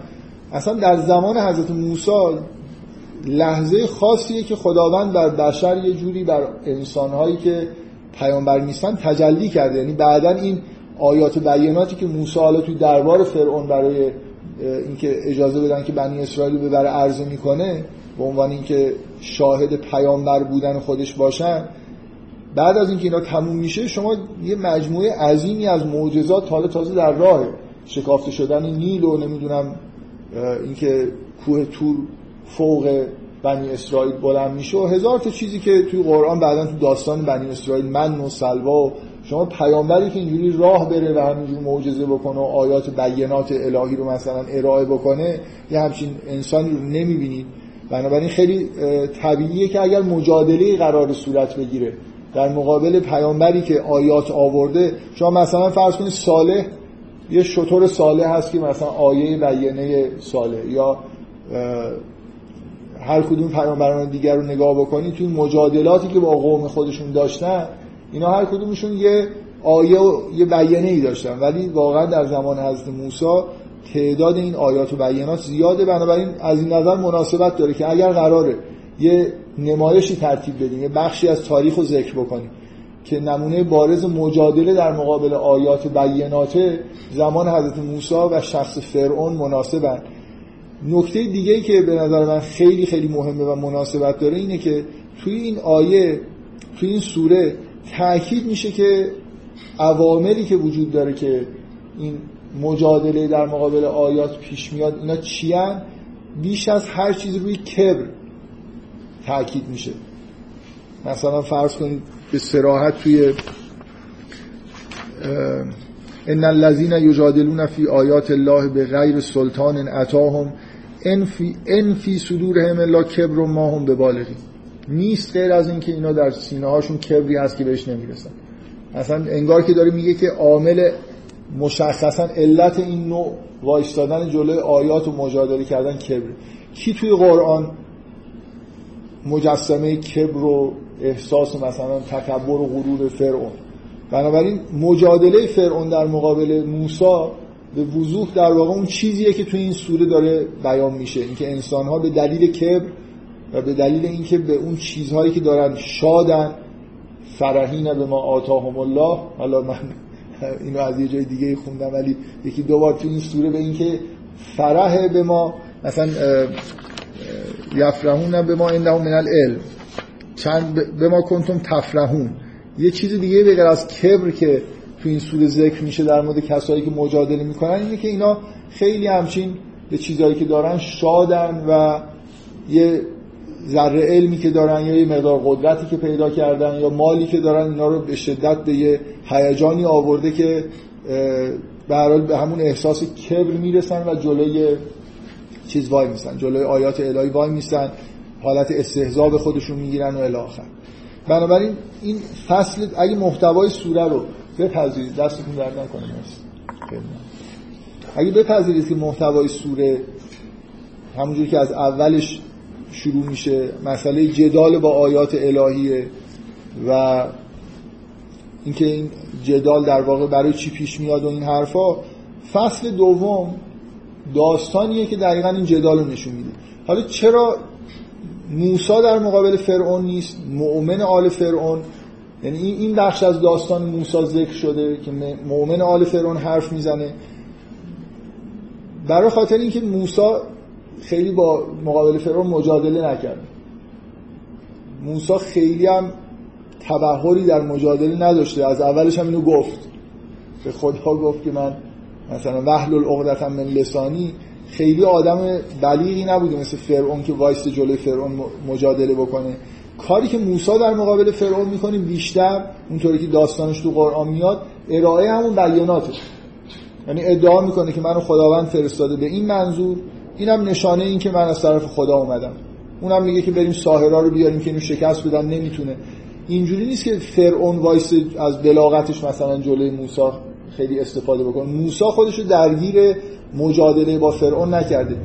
اصلا در زمان حضرت موسی لحظه خاصیه که خداوند بر بشر یه جوری بر انسانهایی که پیامبر نیستن تجلی کرده. یعنی بعدا این آیات بیاناتی که موسی حالا توی دربار فرعون برای اینکه اجازه بدن که بنی اسرائیل ببره عرضه می‌کنه به عنوان اینکه شاهد پیامبر بودن خودش باشن بعد از اینکه اینا تموم میشه شما یه مجموعه عظیمی از معجزات حالا تازه در راه شکافته شدن نیل و نمی‌دونم اینکه کوه تور فوق بنی اسرائیل بلند میشه و هزار تا چیزی که توی قرآن بعدا تو داستان بنی اسرائیل من و سلوا و شما پیامبری که اینجوری راه بره و همینجور معجزه بکنه و آیات بینات الهی رو مثلا ارائه بکنه یه همچین انسانی رو نمی‌بینید بنابراین خیلی طبیعیه که اگر مجادله قرار صورت بگیره در مقابل پیامبری که آیات آورده شما مثلا فرض کنید صالح یه شطور صالح هست که مثلا آیه بیانه صالح یا هر کدوم پیامبران دیگر رو نگاه بکنید توی مجادلاتی که با قوم خودشون داشتن اینا هر کدومشون یه آیه و یه بیانه ای داشتن. ولی واقعا در زمان حضرت موسی تعداد این آیات و بیانات زیاده. بنابراین از این نظر مناسبت داره که اگر قراره یه نمایشی ترتیب بدیم یه بخشی از تاریخ رو ذکر بکنیم که نمونه بارز مجادله در مقابل آیات بیانات زمان حضرت موسی و شخص فرعون مناسبن. نکته دیگه که به نظر من خیلی خیلی مهمه و مناسبت داره اینه که توی این آیه توی این سوره تاکید میشه که عواملی که وجود داره که این مجادله در مقابل آیات پیش میاد اینا چی بیش از هر چیز روی کبر تاکید میشه. مثلا فرض کنید به سراحت توی ان الذين یجادلون فی آیات الله به غیر سلطان اتاهم ان فی ان فی صدورهم الا کبر و ما هم به بالغی نیست غیر از اینکه اینا در سینه هاشون کبری هست که بهش نمی‌رسن. اصلا انگار که داره میگه که عامل مشخصا علت این نوع وایستادن جلوی آیات و مجادله کردن کبر کی توی قرآن مجسمه کبر و احساس مثلا تکبر و غرور فرعون؟ بنابراین مجادله فرعون در مقابل موسی به وضوح در واقع اون چیزیه که توی این سوره داره بیان میشه. اینکه انسان ها به دلیل کبر و به دلیل اینکه به اون چیزهایی که دارن شادن فرحین به ما آتاهم الله. حالا من اینو از یه جای دیگه خوندم ولی یکی دو بار تو این سوره به اینکه فرح به ما مثلا یفرحون به ما انده من العلم. چند به ما کنتم تفرحون. یه چیز دیگه بگر از کبر که تو این سوره ذکر میشه در مورد کسایی که مجادله می‌کنن اینه که اینا خیلی همچین به چیزایی که دارن شادن و یه ذره علمی که دارن یا یه مقدار قدرتی که پیدا کردن یا مالی که دارن اینا رو به شدت به یه هیجانی آورده که به به همون احساس کبر می‌رسن و جلوی چیز وای میسن جلوی آیات الهی وای میسن حالت استهزا به خودشون می‌گیرن و الاخر بنابراین این فصل اگه محتوای سوره رو بپذیرید دستتون درد نکنه اگه بپذیرید که محتوای سوره همونجور که از اولش شروع میشه. مسئله جدال با آیات الهیه و اینکه این جدال در واقع برای چی پیش میاد و این حرفا. فصل دوم داستانیه که دقیقا این جدال رو نشون میده. حالا چرا موسا در مقابل فرعون نیست؟ مؤمن آل فرعون. یعنی این بخش از داستان موسا ذکر شده که مؤمن آل فرعون حرف می‌زنه. برای خاطر اینکه موسا خیلی با مقابل فرعون مجادله نکرد. موسا خیلی هم تبهری در مجادله نداشته. از اولش هم اینو گفت. به خدا گفت که من مثلا وحل العقدتم من لسانی خیلی آدم بلیغی نبوده مثل فرعون که وایست جلوی فرعون مجادله بکنه. کاری که موسی در مقابل فرعون می‌کنه بیشتر اونطوری که داستانش تو قرآن میاد ارائه همون بیاناته یعنی ادعا می‌کنه که منو خداوند فرستاده. به این منظور اینم نشانه این که من از طرف خدا اومدم. اونم میگه که بریم ساحرا رو بیاریم که اینو شکست بدن نمی‌تونه. اینجوری نیست که فرعون وایسه از بلاغتش مثلا جلوی موسی خیلی استفاده بکنه. موسی خودش رو درگیر مجادله با فرعون نکرده.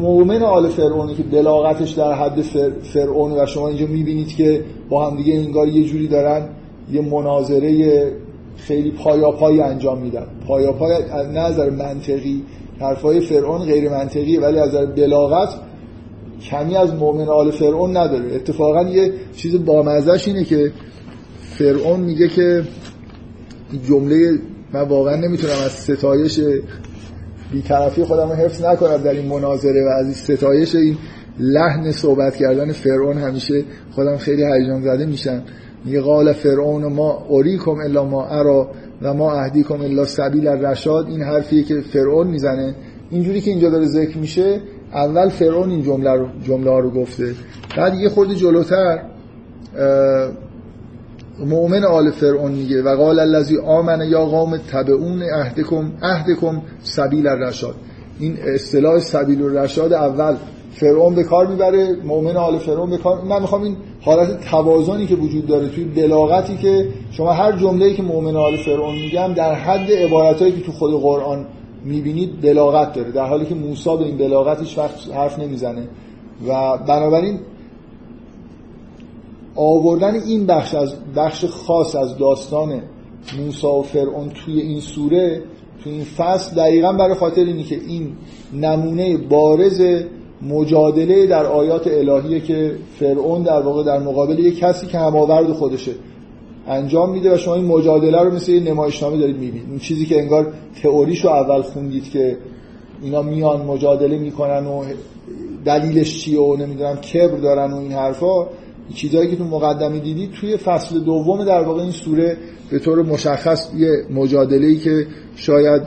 مؤمن آل فرعونی که بلاغتش در حد فرعون و شما اینجا می‌بینید که با هم دیگه انگار یه جوری دارن یه مناظره خیلی پایاپایی انجام میدن. پایاپای از نظر منطقی حرفای فرعون غیر منطقیه ولی از بلاغت کمی از مؤمن آل فرعون نداره. اتفاقا یه چیز بامزش اینه که فرعون میگه که جمله من واقعا نمی‌تونم از ستایش بیطرفی خودم رو حفظ نکنم در این مناظره و از این ستایش این لحن صحبت کردن فرعون همیشه خودم خیلی هیجان زده میشم. میگه قال فرعون ما اریکم الا ما ارا. و ما اهدیکم الا سبیل الرشاد این حرفیه که فرعون می‌زنه. اینجوری که اینجا داره ذکر میشه اول فرعون این جمله رو جمله رو گفته. بعد یه خورده جلوتر مؤمن آل فرعون میگه و قال الذی آمن یا قوم تبعون عهدکم عهدکم سبیل الرشاد. این اصطلاح سبیل الرشاد اول فرعون به کار می‌بره مؤمن آل فرعون به کار من می‌خوام این حالت توازنی که وجود داره توی بلاغتی که شما هر جمله‌ای که مؤمن آل فرعون میگم در حد عبارتایی که تو خود قرآن می‌بینید بلاغت داره. در حالی که موسی به این بلاغت وقت حرف نمی‌زنه. و بنابراین آوردن این بخش از بخش خاص از داستان موسی و فرعون توی این سوره توی این فصل دقیقا برای خاطر اینی که این نمونه بارز مجادله در آیات الهیه که فرعون در واقع در مقابل یک کسی که هماورد خودشه انجام میده و شما این مجادله رو مثل یه نمایشنامه دارید می‌بینید. این چیزی که انگار تئوریشو اول خوندید که اینا میان مجادله می‌کنن و دلیلش چیه و نمی‌دونم کبر دارن و این حرفا چیزهایی که تو مقدمه دیدید توی فصل دوم در واقع این سوره به طور مشخص یه مجادله ای که شاید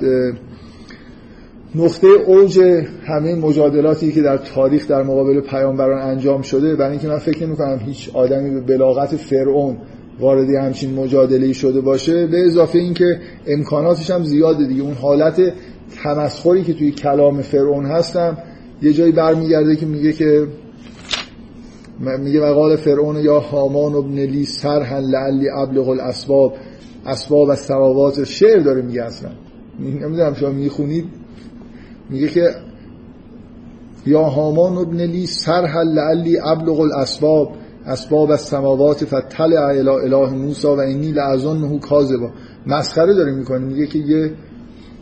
نقطه اوج همه مجادلاتی که در تاریخ در مقابل پیامبران انجام شده برای اینکه من فکر نمی کنم هیچ آدمی به بلاغت فرعون وارد همچین مجادله شده باشه به اضافه اینکه امکاناتش هم زیاده دیگه. اون حالت تمسخری که توی کلام فرعون هستم یه جایی برمیگرده که میگه که میگه مقال فرعون یا هامان ابن لی سرحن لعلی ابلغ الاسباب اسباب از سماوات شعر داره میگه اصلا. نمی‌دونم شما می‌خونید؟ میگه که یا هامان ابن لی سرحل لعلی ابلغ الاسباب اسباب از سماوات فتل اله اله موسی و اینی لعظنه کاذبا. مسخره داره می‌کنه. میگه که یه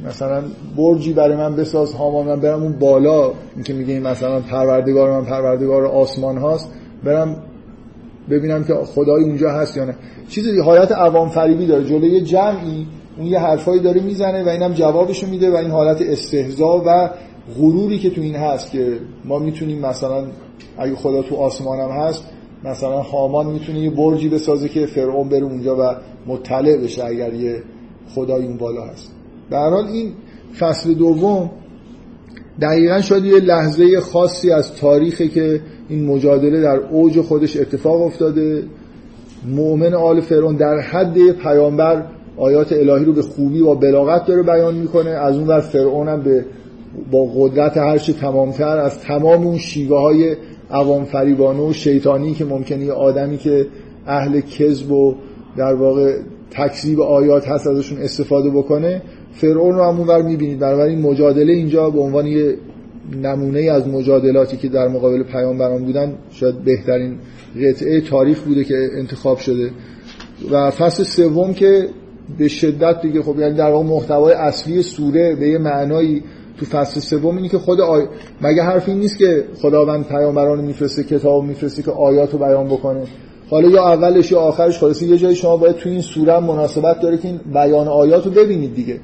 مثلا برجی برای من بساز هامان من برم اون بالا. اینکه میگه مثلا پروردگار من پروردگار آسمان هاست. برم ببینم که خدای اونجا هست یا نه. چیزی حالت عوام فریبی داره. جلوی جمعی اون یه حرفایی داره می‌زنه و اینم جوابشو میده و این حالت استهزا و غروری که تو این هست که ما می‌تونیم مثلا اگه خدا تو آسمانم هست مثلا هامان می‌تونه یه برجی بسازه که فرعون بره اونجا و مطلع بشه اگر یه خدای اون بالا هست. هر حال این فصل دوم دقیقا شاید یه لحظه خاصی از تاریخی که این مجادله در اوج خودش اتفاق افتاده. مؤمن آل فرعون در حد پیامبر آیات الهی رو به خوبی و بلاغت داره بیان می‌کنه. از اون ور فرعون هم به با قدرت هرچی تمامتر از تمام اون شیوه های عوام فریبانه و شیطانی که ممکنه یه آدمی که اهل کذب و در واقع تکذیب آیات هست ازشون استفاده بکنه فرعون رو همون ور می‌بینید. این مجادله اینجا به عنوان یه نمونه از مجادلاتی که در مقابل پیامبران بودن شاید بهترین قطعه تاریخ بوده که انتخاب شده. و فصل سوم که به شدت دیگه خب یعنی در واقع محتوای اصلی سوره به یه معنایی تو فصل سوم اینی که خود آی... مگه حرفی نیست که خداوند پیامبران میفرسته کتاب میفرسته که آیات رو بیان بکنه؟ حالا یا اولش یا آخرش خلاص یه جایی شما باید تو این سوره مناسبت داره که این بیان آیات رو ببینید دیگه.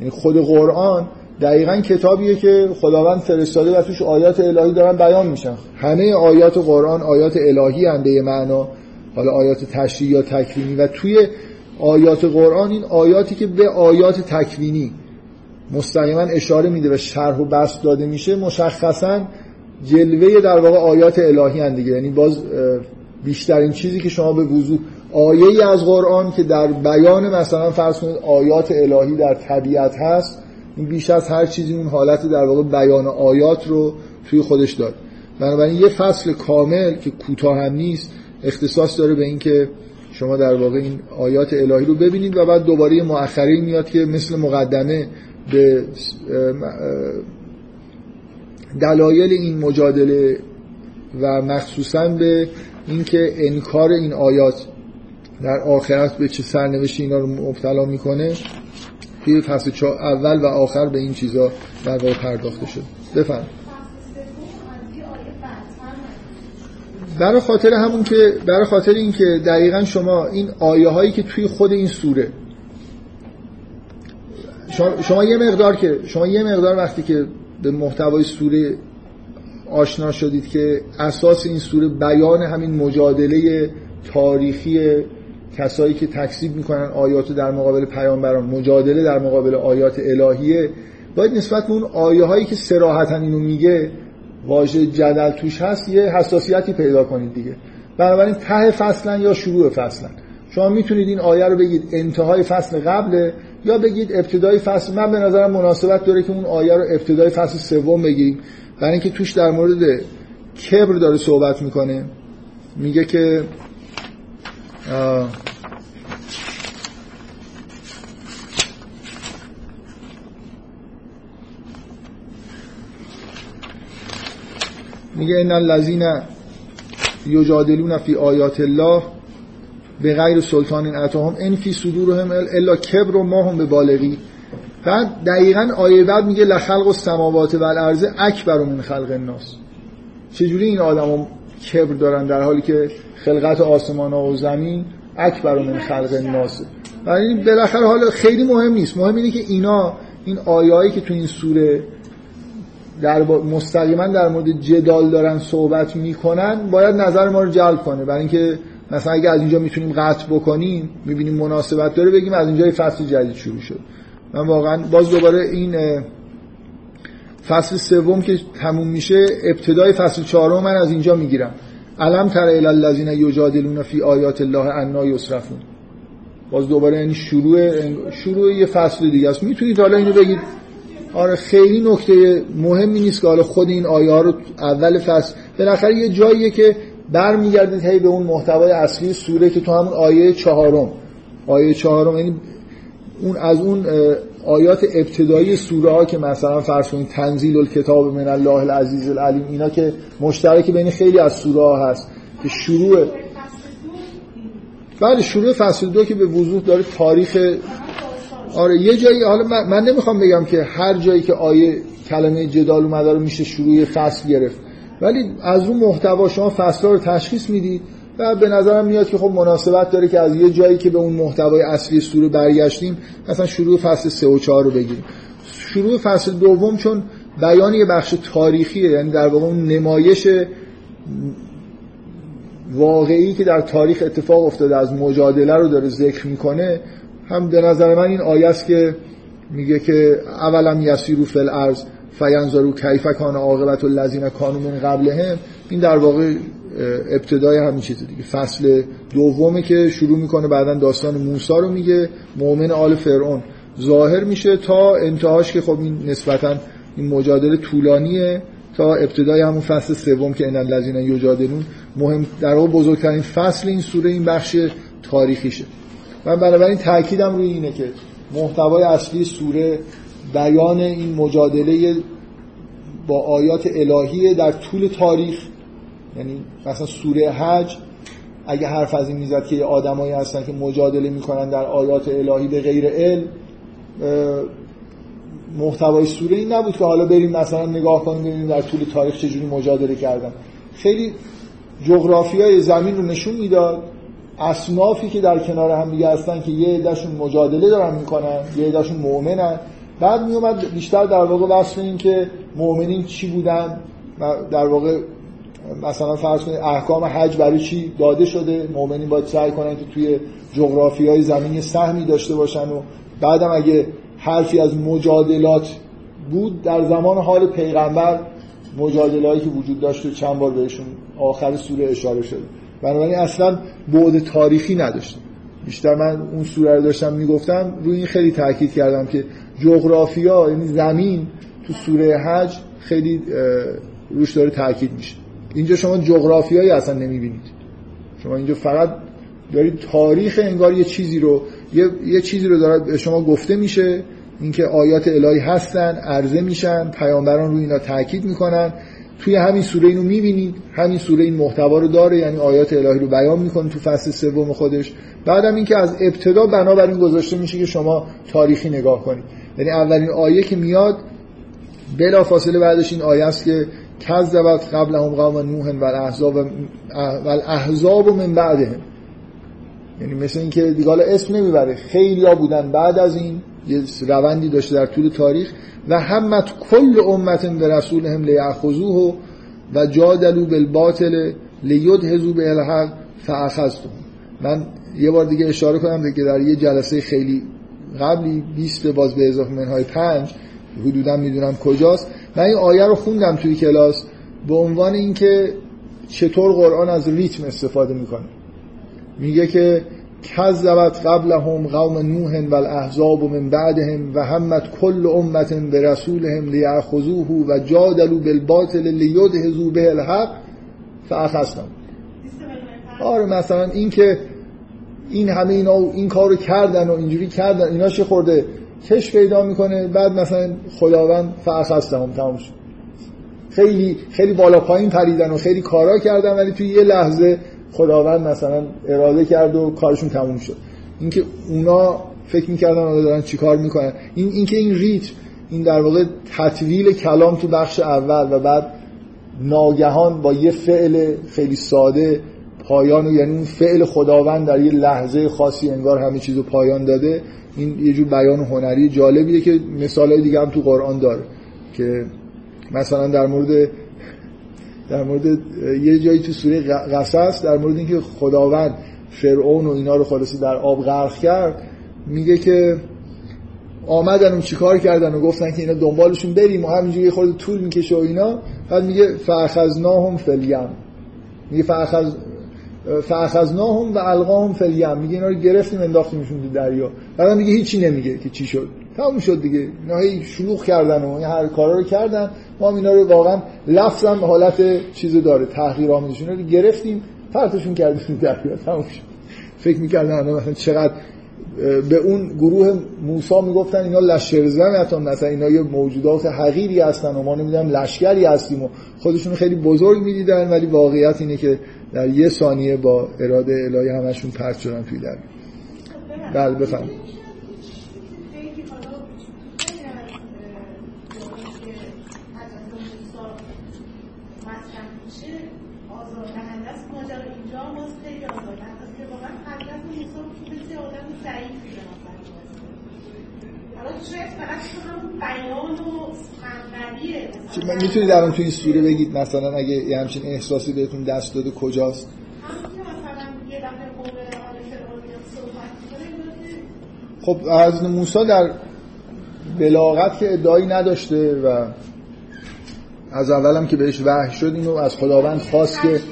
یعنی خود قرآن دقیقا کتابیه که خداوند فرستاده و توش آیات الهی دارن بیان میشن. همه آیات قرآن آیات الهی به معنا حالا آیات تشریعی یا تکوینی و توی آیات قرآن این آیاتی که به آیات تکوینی مستقیما اشاره میده و شرح و بست داده میشه مشخصا جلوه در واقع آیات الهی هن دیگه. یعنی باز بیشترین چیزی که شما به وضوح آیه ای از قرآن که در بیان مثلا فرض کنید آیات الهی در طبیعت هست این بیش از هر چیزی اون حالت در واقع بیان آیات رو توی خودش داره بنابراین یه فصل کامل که کوتاه هم نیست اختصاص داره به اینکه شما در واقع این آیات الهی رو ببینید و بعد دوباره مؤخره میاد که مثل مقدمه به دلایل این مجادله و مخصوصا به اینکه انکار این آیات در آخرت به چه سرنوشتی اینا رو مبتلا می‌کنه توی فصل اول و آخر به این چیزا در واقع پرداخته شد. بفهم برای خاطر همون که برای خاطر اینکه دقیقا شما این آیه هایی که توی خود این سوره شما, یه مقدار که شما یه مقدار وقتی که به محتوای سوره آشنا شدید که اساس این سوره بیان همین مجادله تاریخی کسایی که تکذیب می‌کنن آیات در مقابل پیامبران مجادله در مقابل آیات الهیه باید نسبت به اون آیه هایی که سراحتا اینو میگه واژه جدل توش هست یه حساسیتی پیدا کنید دیگه. بنابراین ته فصلا یا شروع فصلا شما می‌تونید این آیه رو بگید انتهای فصل قبله یا بگید ابتدای فصل. من به نظرم مناسبت داره که اون آیه رو ابتدای فصل سوم بگیریم برای اینکه توش در مورد کبر داره صحبت می‌کنه. میگه که میگه ان الذين یجادلون فی آیات الله به غیر سلطان اتاهم ان فی صدورهم الا کبر و ما هم به بالغی. بعد دقیقا آیه بعد میگه لخلق السماوات و الارض اکبر من خلق الناس. چجوری این آدم کبر دارن در حالی که خلقت آسمان و زمین اکبر من خلق الناس؟ این بالاخره حالا خیلی مهم نیست. مهم اینه که اینا این آیایی که تو این سوره در مستقیما در مورد جدال دارن صحبت می‌کنن باید نظر ما رو جلب کنه. برای اینکه مثلا اگه از اینجا می‌تونیم قطع بکنیم می‌بینیم مناسبت داره بگیم از اینجا فصل جدید شروع شد. من واقعا باز دوباره این فصل سوم که تموم میشه ابتدای فصل چهارم من از اینجا می‌گیرم. علم تر الی الذین یجادلون فی آیات الله انا یصرفون. باز دوباره این شروع شروع یه فصل دیگه است. می‌تونید حالا اینو بگید. آره خیلی نکته مهمی نیست که حالا خود این آیه ها رو اول فصل بالاخره یه جاییه که برمیگردید هی به اون محتوای اصلی سوره که تو همون آیه چهارم. آیه چهارم یعنی اون از اون آیات ابتدایی سوره ها که مثلا فرض کنید تنزیل الکتاب من الله العزیز العلیم اینا که مشترک بین خیلی از سوره ها هست. که شروع بله شروع فصل دو که به وضوح داره تاریخ آره یه جایی حالا من, من نمی‌خوام بگم که هر جایی که آیه کلمه جدال اومده رو میشه شروع فصل گرفت ولی از اون محتوا شما فصل رو تشخیص می‌دید و به نظرم میاد که خب مناسبت داره که از یه جایی که به اون محتوای اصلی سوره برگشتیم مثلا شروع فصل 3 و 4 رو بگیریم. شروع فصل دوم چون بیان یه بخش تاریخیه یعنی در واقع اون نمایش واقعی که در تاریخ اتفاق افتاده از مجادله رو داره ذکر می‌کنه هم به نظر من این آیه است که میگه که اولم یسیرو فی الارض فینظرو کیف کان عاقبت الذین کانوا من قبلهم. این در واقع ابتدای همین چیز دیگه. فصل دومه که شروع می‌کنه بعدا داستان موسی رو میگه مؤمن آل فرعون. ظاهر میشه تا انتهاش که خب این نسبتا این مجادله طولانیه تا ابتدای همون فصل سوم که ان الذین یجادلون. مهم در واقع بزرگترین فصل این سوره این بخش تاریخیشه. من بنابراین تاکیدم روی اینه که محتوای اصلی سوره بیان این مجادله با آیات الهی در طول تاریخ یعنی مثلا سوره حج اگه حرف از این می‌زد که آدمایی هستن که مجادله می‌کنن در آیات الهی به غیر علم محتوای سوره این نبود که حالا بریم مثلا نگاه کنیم ببینیم در طول تاریخ چجوری مجادله کردن. خیلی جغرافیای زمین رو نشون می‌داد. اصنافی که در کنار هم دیگه هستن که یه عدهشون مجادله دارن می‌کنن یه عدهشون مؤمنن. بعد میومد بیشتر در واقع وصف این که مؤمنین چی بودن در واقع مثلا فرض کنید احکام حج برای چی داده شده؟ مؤمنین باید سعی کنن که توی جغرافی های زمین سهمی داشته باشن و بعدم اگه حرفی از مجادلات بود در زمان حال پیغمبر مجادلهایی که وجود داشت و چند بار بهشون آخر سوره اشاره شده بنابراین اصلا بعد تاریخی نداشتم بیشتر من اون سوره رو داشتم می‌گفتم روی این خیلی تاکید کردم که جغرافیا یعنی زمین تو سوره حج خیلی روش داره تاکید میشه. اینجا شما جغرافیایی اصلا نمی‌بینید. شما اینجا فقط دارید تاریخ انگار یه چیزی رو یه, یه چیزی رو داره شما گفته میشه. اینکه آیات الهی هستن عرضه میشن پیامبران رو اینا تاکید می‌کنن. توی همین سوره اینو می‌بینید. همین سوره این محتوا رو داره یعنی آیات الهی رو بیان می‌کنه تو فصل سوم خودش. بعدم اینکه از ابتدا بنابراین گذاشته میشه که شما تاریخی نگاه کنید. یعنی اولین آیه که میاد بلا فاصله بعدش این آیه است که کذبت قبلهم قوم نوح و الاحزاب و الاحزاب من بعدهم. یعنی مثل اینکه دیگه اسم نمی‌بره. خیلی ها بودن بعد از این. یه روندی داشته در طول تاریخ و همت کل امت به رسولهم لیأخذوه و جادلو بالباطل لیدهزو به الحق فاخذتم من یه بار دیگه اشاره کنم که در یه جلسه خیلی قبلی 20 باز به اضافه منهای 5 حدودا می‌دونم کجاست من این آیه رو خوندم توی کلاس به عنوان اینکه چطور قرآن از ریتم استفاده می‌کنه. میگه که کذبت قبلهم قوم نوح و الاحزاب من بعدهم و همت کل امت به رسولهم لیأخذوه و جادلوا بالباطل لیدهزوا به الحق فاخذتم آره مثلا این که این همه اینا این کارو کردن و اینجوری کردن اینا چه خورده؟ کش پیدا می‌کنه بعد مثلا خداوند فاخذتهم تمام شد. خیلی خیلی بالا پایین پریدن و خیلی کارا کردن ولی توی یه لحظه خداوند مثلا اراده کرد و کارشون تموم شد. اینکه اونا فکر می‌کردن اونا دارن چیکار می‌کنن. این اینکه این ریتم این در واقع تطویل کلام تو بخش اول و بعد ناگهان با یه فعل خیلی ساده پایان و یعنی اون فعل خداوند در یه لحظه خاصی انگار همه چیزو پایان داده این یه جور بیان هنری جالبیه که مثالای دیگه هم تو قرآن داره که مثلا در مورد در مورد یه جایی تو سوره قصص در مورد اینکه خداوند فرعون و اینا رو خلاصی در آب غرق کرد میگه که آمدن و چیکار کردن و گفتن که اینا دنبالشون بریم و همینجوری خود طول می‌کشه و اینا. بعد میگه فاخذناهم فلیم میگه فاخذ فاخذناهم و القاهم فلیم میگه اینا رو گرفتیم انداختیمشون تو دریا. بعد میگه هیچی نمیگه که چی شد. تموم شد دیگه. اینا هی شلوغ کردن و هر کارا رو کردن. ما اینا رو واقعا لفظا حالت چیزو داره. تحقیر آمیزشون رو گرفتیم. پرتشون کردیم. [laughs] دریا تموم شد. فکر می‌کردن مثلا چقدر به اون گروه موسی می‌گفتن اینا لشکر حتی. مثلا اینا یه موجودات حقیری هستن و ما نمی‌دونم لشکری هستیم و خودشون خیلی بزرگ می‌دیدن ولی واقعیت اینه که در یه ثانیه با اراده الهی همشون پرت شدن توی دریا بله بفرمایید. می‌تونید الان تو این سوره بگید مثلا اگه یه همچین احساسی بهتون دست داده کجاست؟ خب حضرت موسی در بلاغت که ادعایی نداشته و از اولم که بهش وحی شد اینو از خداوند خواست که تجهیزات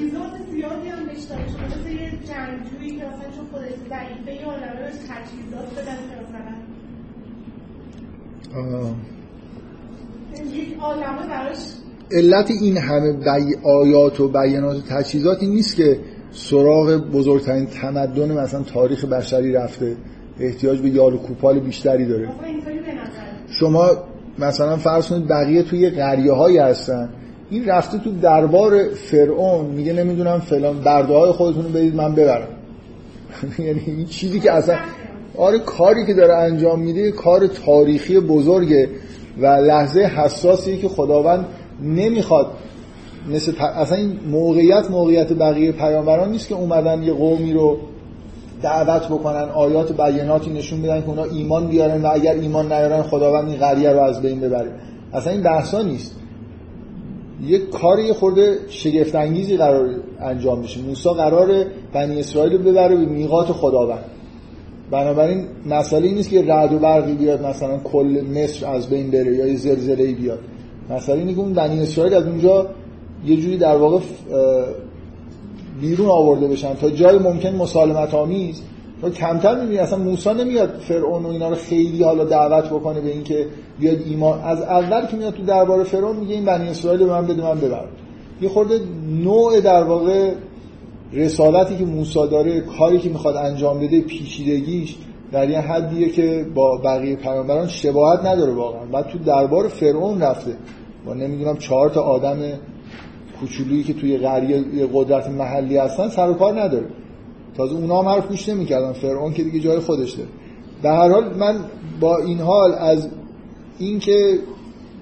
زیادی هم بهش داده شده مثل یه جنگجویی که مثلا چون خودش ضعیفه یه عالمه بهش تجهیزات بدن که مثلا آه، یک عالمه براش علت این همه بی... آیات و بیانات و تجهیزاتی نیست که سراغ بزرگترین تمدن مثلا تاریخ بشری رفته. احتیاج به یال و کوپال بیشتری داره. شما مثلا فرض کنید بقیه توی قریه هایی هستن. این رفته تو دربار فرعون. میگه نمی‌دونم فلان برده های خودتون رو بدید من ببرم. [laughs] یعنی این چیزی که اصلا آره کاری که داره انجام میده کار تاریخی بزرگه و لحظه حساسیه که خداوند نمی‌خواد. مثل اصلا این موقعیت موقعیت بقیه پیامبران نیست که اومدن یه قومی رو دعوت بکنن آیات بیناتی نشون بدن که اونا ایمان بیارن و اگر ایمان نیارن خداوند این قریه رو از بین ببره. اصلا این بحثا نیست. یه کار یه خورده شگفت انگیزی قرار انجام بشه. موسی قرار بنی اسرائیل رو ببره به میقات خداوند. بنابراین مسئله این نیست که رعد و برقی بیاد مثلا کل مصر از بین بره یا یه زلزله بیاد. مسئله اینه که اون بنی اسرائیل از اونجا یه جوری در واقع بیرون آورده بشن. تا جای ممکن مسالمت آمیز تو کمتر می‌بینی. اصلا موسی نمیاد فرعون و اینا رو خیلی حالا دعوت بکنه به اینکه بیاد ایمان. از اول که میاد تو دربار فرعون میگه این بنی اسرائیل به من بده من ببرم. یه خورده نوع در واقع رسالتی که موسی داره کاری که می‌خواد انجام بده پیچیدگیش در یه حدیه که با بقیه پیامبران شباهت نداره واقعا. بعد تو دربار فرعون رفته. با نمی‌دونم چهار تا آدم کوچولویی که توی قریه یه قدرت محلی هستن سر و کار نداره. تازه اونا هم حرف گوش نمی‌کردن. فرعون که دیگه جای خودش داره. به هر حال من با این حال از اینکه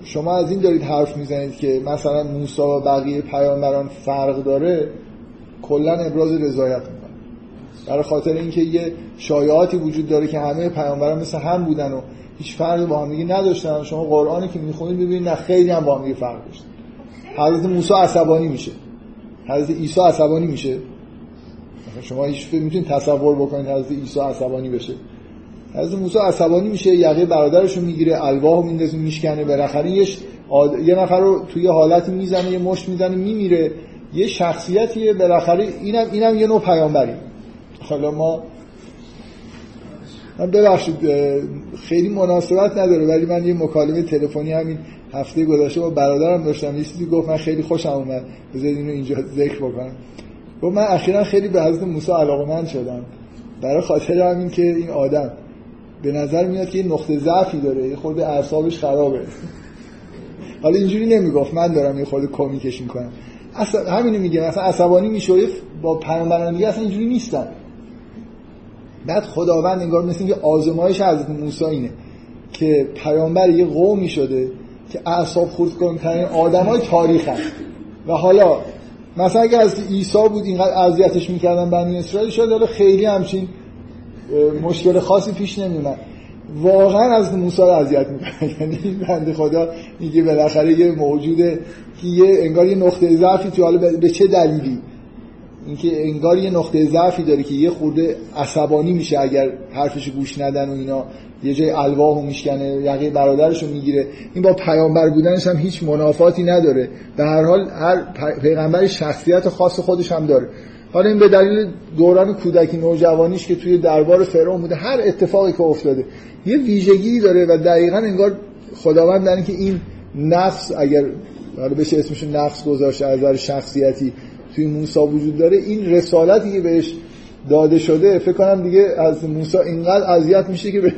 شما از این دارید حرف می‌زنید که مثلا موسی و بقیه پیامبران فرق داره کلا ابراز رضایت می‌کنه. برای خاطر اینکه یه شایعاتی وجود داره که همه پیامبران مثل هم بودن و هیچ فرقی با هم دیگه نداشتن. شما قرآنی که می‌خونید ببینید نه خیلی هم با هم دیگه فرق داشتن حضرت موسی عصبانی میشه. حضرت عیسی عصبانی میشه. شما هیچ می‌تونید تصور بکنید حضرت عیسی عصبانی بشه. حضرت موسی عصبانی میشه یقه برادرش رو می‌گیره الواح میندازه میشکنه بالاخره. یه نفر رو توی حالتی می‌زنه یه مشت می‌زنه میمیره. یه شخصیتیه بالاخره اینم اینم یه نوع پیامبری. حالا ما من ببخشید خیلی مناسبت نداره ولی من یه مکالمه تلفنی همین هفته گذشته با برادرم داشتم. یه چیزی گفت من خیلی خوشم اومد. بذارید اینو اینجا ذکر بکنم. گفت من اخیرا خیلی به حضرت موسی علاقمند شدم. برای خاطر همین که این آدم به نظر میاد که یه نقطه ضعفی داره یه خورده اعصابش خرابه. حالا اینجوری نمی‌گفت. من دارم یه خورده کمیکش می‌کنم. اصلا همینو میگه مثلا عصبانی میشه با پیامبران دیگه اصلا اینجوری نیستن. بعد خداوند انگار مثل اینکه آزمایش حضرت موسی اینه که پیامبر یه قومی شده که اعصاب خورد کنترین آدمای تاریخ هست. و حالا مثلا اگه از عیسی بود اینقدر اذیتش می‌کردن بنی اسرائیل شاید حالا خیلی همچین مشکل خاصی پیش نمیومد واقعا از موسی رو اذیت می‌کنه. [laughs] یعنی بنده خدا میگه بالاخره یه موجوده که یه انگار یه نقطه ضعفی تو حالا به- چه دلیلی؟ اینکه انگار یه نقطه ضعفی داره که یه خورده عصبانی میشه اگر حرفش گوش ندن و اینا. یه جای الواحو میشکنه یقه برادرش رو می‌گیره. این با پیامبر بودنش هم هیچ منافاتی نداره. به هر حال هر پیغمبر شخصیت خاص خودش هم داره. حالا این به دلیل دوران کودکی نوجوانیش که توی دربار فرعون بوده هر اتفاقی که افتاده یه ویژگی داره و دقیقا انگار خداوند در اینکه این نفس اگر حالا بشه اسمش نفس گذاشته از نظر شخصیتی توی موسی وجود داره این رسالتی که بهش داده شده فکر کنم دیگه از موسی اینقدر اذیت میشه که به,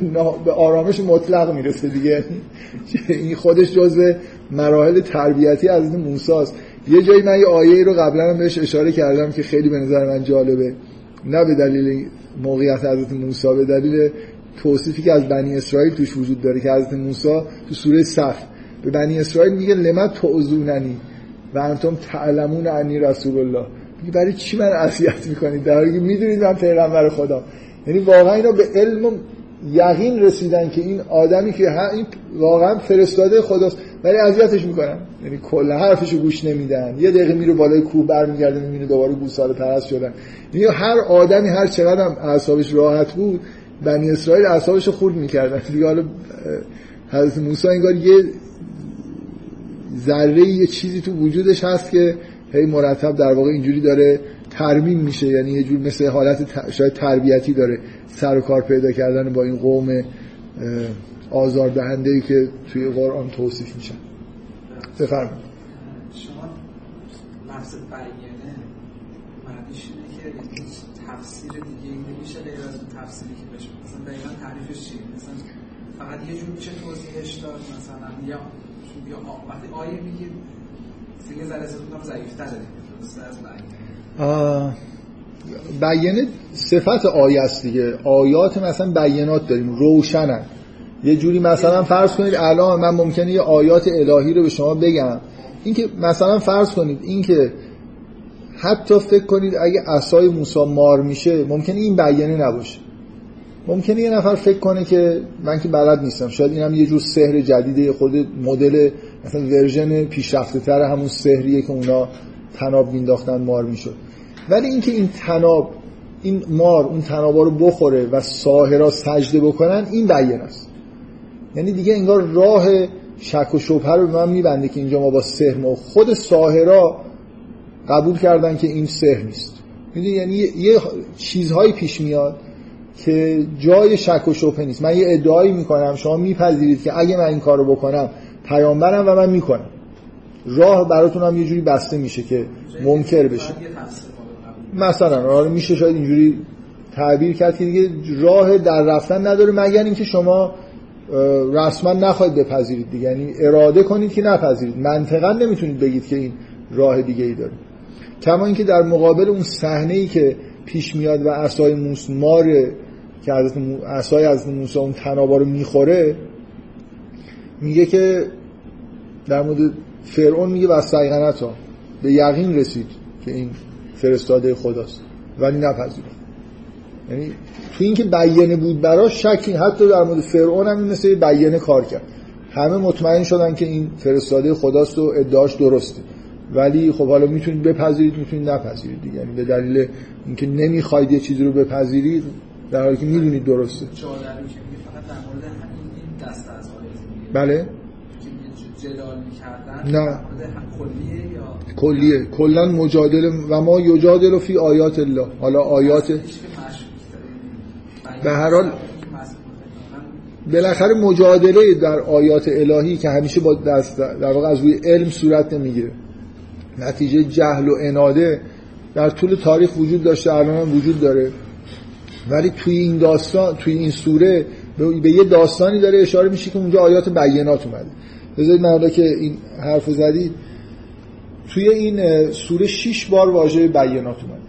به آرامش مطلق می‌رسه دیگه. [laughs] این خودش جزء مراحل تربیتی از این موسی است. یه جایی من یه آیه رو قبلا هم بهش اشاره کردم که خیلی به نظر من جالبه. نه به دلیل موقعیت حضرت موسی به دلیل توصیفی که از بنی اسرائیل توش وجود داره که حضرت موسی تو سوره صف به بنی اسرائیل میگه لما تعذوننی و انتم تعلمون انی رسول الله. میگه برای چی من اذیت می‌کنید در حالی که می‌دونید من پیغمبر خدا. یعنی واقعا اینا به علم یقین رسیدن که این آدمی که این واقعا فرستاده خداست. ولی اذیتش می‌کنن یعنی کلا حرفشو گوش نمیدن. یه دقیقه میره بالای کوه برمیگرده می‌بینه دوباره گوساله پرست شدن. یعنی هر آدمی هر چقدر هم اعصابش راحت بود بنی اسرائیل اعصابش خورد می‌کردن. دیگه حالا حضرت موسی انگار یه ذره یه چیزی تو وجودش هست که هی مرتب در واقع اینجوری داره ترمیم میشه. یعنی یه جور مثل حالت شاید تربیتی داره سر و کار پیدا کردن با این قوم آزاردهنده ای که توی قرآن توصیف میشن بفرمایید. شما لفظ بیانه معنیش اینه که تفسیر دیگه نمیشه غیر از اون تفسیری که بشه مثلا دقیقا تعریفش چیه؟ مثلا فقط یه جور میشه توضیحش داد مثلا یا یا وقتی آیه میگید دیگه ذره کنم ضعیف‌تره درسته؟ از بیانه صفت آیه است دیگه. آیات مثلا بیانات داریم. روشنن. یه جوری مثلا فرض کنید الان من ممکنه یه آیات الهی رو به شما بگم. اینکه مثلا فرض کنید اینکه حتی فکر کنید اگه عصای موسی مار میشه ممکنه این بیانه نباشه. ممکنه یه نفر فکر کنه که من که بلد نیستم. شاید اینم یه جور سحر جدیده خود مدل مثلا ورژن پیشرفته تر همون سحریه که اونا تناب مینداختن مار می‌شد. ولی اینکه این تناب این مار اون تنابا رو بخوره و ساهرا سجده بکنن این بیان است. یعنی دیگه انگار راه شک و شبهه رو به من میبنده که اینجا ما با سحر ما خود ساهرا قبول کردن که این سحر نیست. یعنی یه چیزهایی پیش میاد که جای شک و شبهه نیست. من یه ادعایی می‌کنم شما میپذیرید که اگه من این کارو بکنم پیامبرم و من می‌کنم. راه براتون هم یه جوری بسته میشه که منکر بشه. مثلا آره میشه شاید اینجوری تعبیر کرد که دیگه راه در رفتن نداره مگر اینکه شما رسما نخواهید بپذیرید دیگه. یعنی اراده کنید که نپذیرید. منطقا نمی‌تونید بگید که این راه دیگه ای داره کما اینکه در مقابل اون صحنه ای که پیش میاد و عصای موس مار که حضرت عصای از موسی اون تنابا رو می‌خوره میگه که در مورد فرعون میگه و به یقین رسید که این فرستاده خداست. ولی نپذیرفت یعنی تو اینکه بیانه بود براش شکی حتی در مورد فرعون هم مثل بیانه کار کرد. همه مطمئن شدن که این فرستاده خداست و ادعاش درسته. ولی خب حالا می‌تونید بپذیرید می‌تونید نپذیرید دیگه. یعنی به دلیل اینکه نمی‌خواید یه چیزی رو بپذیرید در حالی که می‌دونید درسته. بله. نه. کلیه کلا مجادله و ما یجادل فی آیات الله. حالا آیات به هر حال بالاخره مجادله در آیات الهی که همیشه با دست در واقع از روی علم صورت نمی‌گیره. نتیجه جهل و اناده در طول تاریخ وجود داشته الان هم وجود داره. ولی توی این داستان توی این سوره به یه داستانی داره اشاره میشه که اونجا آیات بیانات اومده. بذارید من که این حرف زدید توی این سوره شش بار واژه بیانات اومده.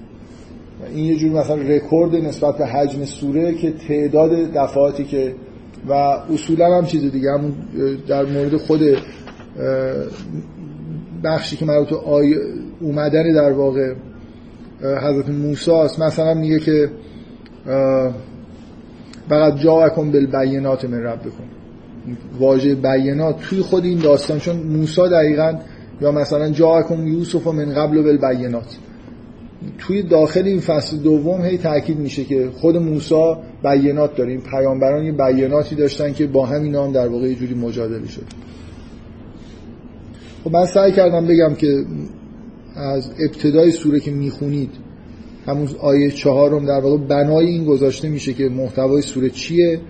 این یه جور مثلا رکورد نسبت به حجم سوره که تعداد دفعاتی که و اصولا هم چیز دیگه همون در مورد خود بخشی که مربوط آی اومدن در واقع حضرت موسی است. مثلا میگه که فقط جاءکم بالبینات من ربکم. واژه بینات توی خود این داستان چون موسی دقیقا یا مثلا جاءکم یوسف من قبل بالبینات. توی داخل این فصل دوم هی تاکید میشه که خود موسی بینات داریم پیامبران یه بیناتی داشتن که با همین نام در واقع یه جوری مجادله شد. خب من سعی کردم بگم که از ابتدای سوره که می‌خونید همون آیه چهارم در واقع بنای این گذاشته میشه که محتوای سوره چیه.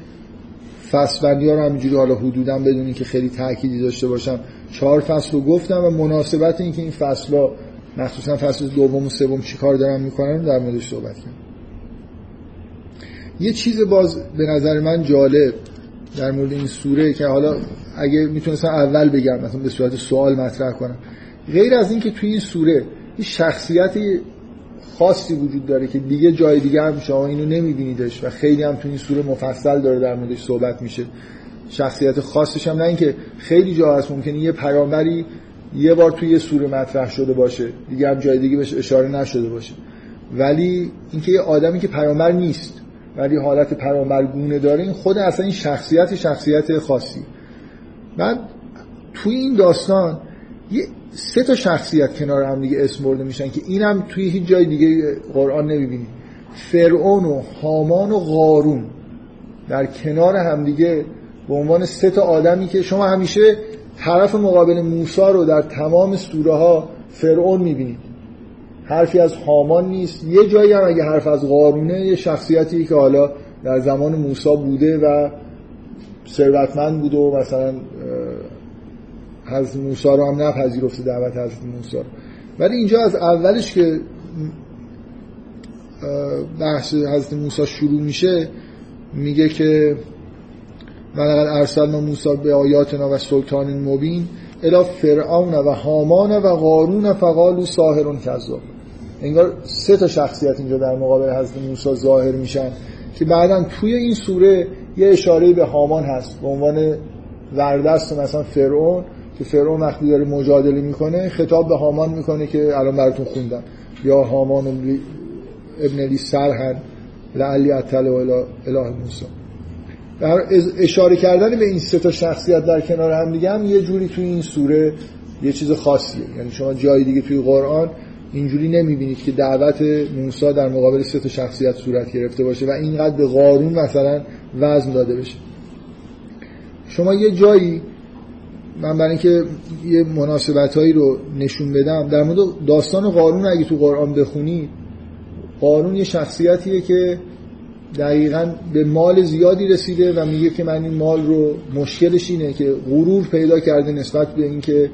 فصل بندی ها رو همینجوری حالا حدودا بدونی که خیلی تأکیدی داشته باشم. چهار فصل رو گفتم و مناسبت این که این فصل ها مخصوصا فصل دوم و سوم چیکار دارن می‌کنن؟ در موردش صحبت کنم یه چیز باز به نظر من جالب در مورد این سوره که حالا اگه می‌تونستم اول بگم مثلا به صورت سوال مطرح کنم. غیر از اینکه توی این سوره یه شخصیت خاصی وجود داره که دیگه جای دیگه هم شما اینو نمیبینیدش و خیلی هم تو این سوره مفصل داره در موردش صحبت میشه. شخصیت خاصش هم نه اینکه خیلی جا هست ممکنه یه پیامبری یه بار توی یه سوره مطرح شده باشه. دیگه هم جای دیگه بهش اشاره نشده باشه. ولی اینکه یه آدمی که پیامبر نیست ولی حالت پیامبرگونه داره این خود اصلا این شخصیت شخصیت خاصی. بعد توی این داستان یه سه تا شخصیت کنار هم دیگه اسم برده میشن که اینم توی هیچ جای دیگه قرآن نمی‌بینی. فرعون و حامان و قارون در کنار همدیگه به عنوان سه تا آدمی که شما همیشه طرف مقابل موسی رو در تمام سوره ها فرعون می‌بینید. حرفی از هامان نیست. یه جایی هم اگه حرف از قارونه یه شخصیتی که حالا در زمان موسی بوده و ثروتمند بوده و مثلا حضرت موسی رو هم نپذیرفته دعوت حضرت موسی. ولی اینجا از اولش که بحث حضرت موسی شروع میشه میگه که ولقد ارسلنا موسی به آیاتنا و سلطان مبین الی فرعون و هامان و قارون فقالوا ساحر کذاب. انگار سه تا شخصیت اینجا در مقابل حضرت موسی ظاهر میشن که بعدا توی این سوره یه اشاره به هامان هست به عنوان وردست مثلا فرعون که فرعون وقتی داره مجادله می‌کنه خطاب به هامان می‌کنه که الان براتون خوندم. یا هامان ابن لی سرهن لعلی اطلع اله موسی. اشاره کردن به این سه تا شخصیت در کنار هم دیگه هم یه جوری توی این سوره یه چیز خاصیه. یعنی شما جای دیگه توی قرآن اینجوری نمی‌بینید که دعوت موسی در مقابل سه تا شخصیت صورت گرفته باشه و اینقدر به قارون مثلا وزن داده بشه. شما یه جایی من برای اینکه یه مناسبت هایی رو نشون بدم در مورد داستان قارون اگه تو قرآن بخونید قارون یه شخصیتیه که دقیقا به مال زیادی رسیده و میگه که من این مال رو مشکلش اینه که غرور پیدا کرده نسبت به اینکه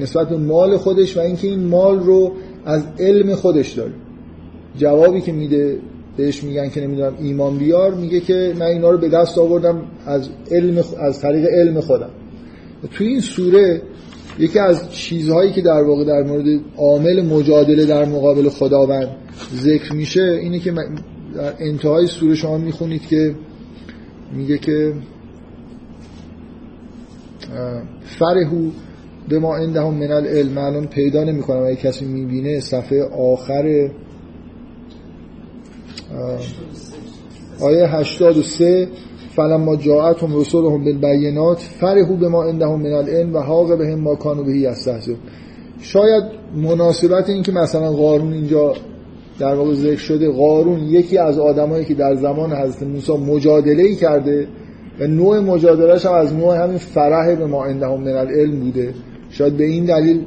نسبت به مال خودش و اینکه این مال رو از علم خودش داره. جوابی که میده بهش میگن که نمی‌دونم ایمان بیار میگه که من اینا رو به دست آوردم از علم از طریق علم خودم. توی این سوره یکی از چیزهایی که در واقع در مورد عامل مجادله در مقابل خداوند ذکر میشه اینه که در انتهای سوره شما می‌خونید که میگه که فرهو به ما عندهم من العلم. الان پیدا نمی‌کنم. اگه کسی می‌بینه صفحه آخر آیه 83 فلما جاءتهم رسولهم بالبينات فرحوا بما عندهم من العلم و حاق بهم ما كانوا به یستهزئون شاید مناسبت این که مثلا قارون اینجا در واقع ذکر شده قارون یکی از آدمایی که در زمان حضرت موسی مجادله ای کرده و نوع مجادلهش هم از نوع همین فرح به ما عندهم من العلم بوده. شاید به این دلیل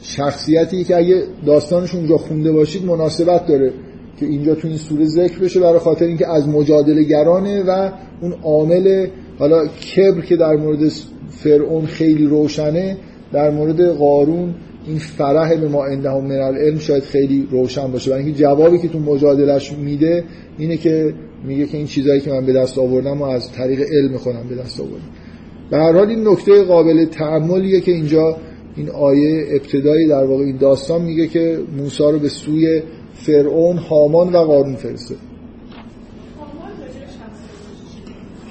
شخصیتی که اگه داستانش اونجا خونده باشید مناسبت داره که اینجا تو این سوره ذکر بشه برای خاطر اینکه از مجادله گرانه و اون عامل حالا کبر که در مورد فرعون خیلی روشنه در مورد قارون این فرح به ما عندهم من العلم شاید خیلی روشن باشه. برای اینکه جوابی که تو مجادلش میده اینه که میگه که این چیزایی که من به دست آوردم و از طریق علم خودم به دست آوردم. به هر حال این نکته قابل تعملیه که اینجا این آیه ابتدایی در واقع این داستان میگه که موسی رو به سوی فرعون هامان و قارون فرسته.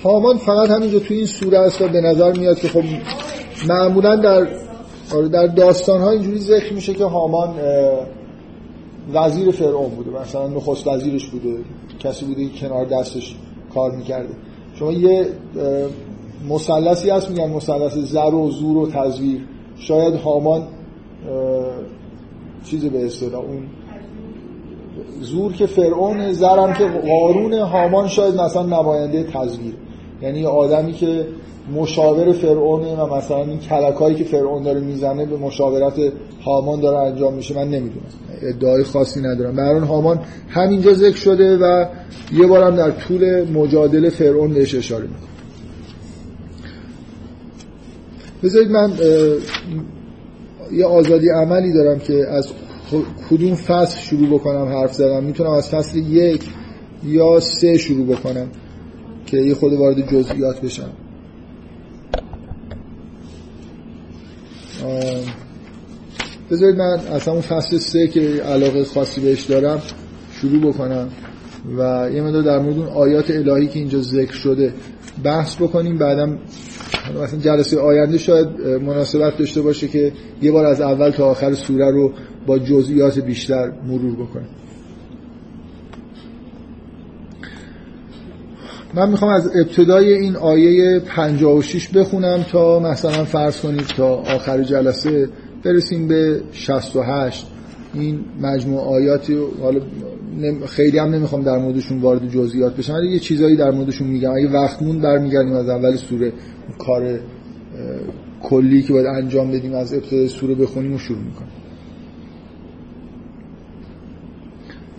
هامان فقط همینجا توی این سوره است و به نظر میاد که خب معمولا در آره، در داستان ها اینجوری ذکر میشه که هامان وزیر فرعون بوده. مثلا نخست وزیرش بوده. کسی بوده که کنار دستش کار می‌کرده. شما یه مثلثی هست میگن مثلث زر و زور و تزویر. شاید هامان چیزی به اصطلاح اون زور که فرعون زرم که قارون هامان شاید مثلا نماینده تزویر. یعنی آدمی که مشاور فرعونه و مثلا این کلکایی که فرعون داره می‌زنه به مشاورت هامان داره انجام میشه من نمی‌دونم. ادعای خاصی ندارم. بران هامان همینجا ذکر شده و یه بارم در طول مجادله فرعون بهش اشاره می‌کنه. بذارید من یه آزادی عملی دارم که از کدوم فصل شروع بکنم حرف زدم می‌تونم از فصل یک یا سه شروع بکنم که یه خود وارد جزئیات بشم. بذارید من از همون فصل سه که علاقه خاصی بهش دارم شروع بکنم و یه مدار در مورد اون آیات الهی که اینجا ذکر شده بحث بکنیم. بعدم مثلا جلسه آینده شاید مناسبت داشته باشه که یه بار از اول تا آخر سوره رو با جزئیات بیشتر مرور بکنیم. من می‌خوام از ابتدای این آیه 56 بخونم تا مثلا فرض کنید تا آخر جلسه برسیم به 68 این مجموع آیاتی حالا خیلی هم نمی‌خوام در موردشون وارد جزئیات بشم ولی یه چیزایی در موردشون میگم. اگه وقت مون برمیگردیم از اول سوره کار کلی که باید انجام بدیم از ابتدای سوره بخونیم و شروع می‌کنیم.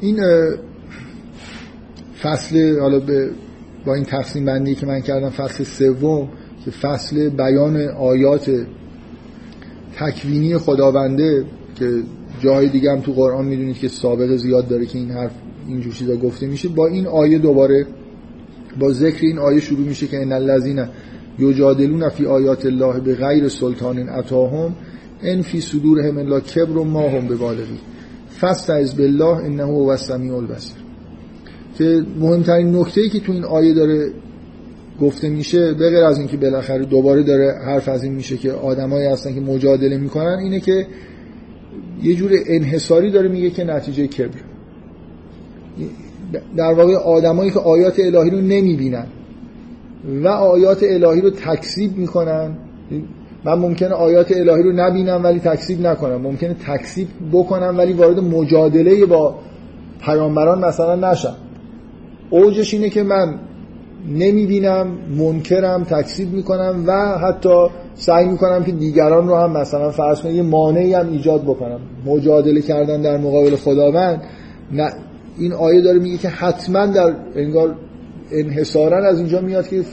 این فصل حالا به با این تقسیم بندی که من کردم فصل سوم که فصل بیان آیات تکوینی خداونده که جای دیگه هم تو قرآن می‌دونید که سابق زیاد داره که این حرف اینجور چیزا گفته میشه. با این آیه دوباره با ذکر این آیه شروع میشه که ان الذین یجادلون فی آیات الله به غیر سلطان اتاهم ان فی صدورهم الا کبر و ما هم به بالغی فاستعذ بالله انه هو السمیع البصیر. که مهمترین نکته ای که تو این آیه داره گفته میشه به غیر از اینکه بالاخره دوباره داره حرف از این میشه که آدمایی هستن که مجادله می‌کنن اینه که یه جور انحصاری داره میگه که نتیجه کبر. در واقع آدمایی که آیات الهی رو نمی‌بینن و آیات الهی رو تکذیب می‌کنن من ممکنه آیات الهی رو نبینم ولی تکذیب نکنم. ممکنه تکذیب بکنم ولی وارد مجادله با پیامبران مثلا نشم. اوجش اینه که من نمی‌بینم منکرم تکذیب می‌کنم و حتی سعی می‌کنم که دیگران رو هم مثلا فرض کنم یه مانعی هم ایجاد بکنم. مجادله کردن در مقابل خداوند نه این آیه داره میگه که حتما در انگار انحصارا از اینجا میاد که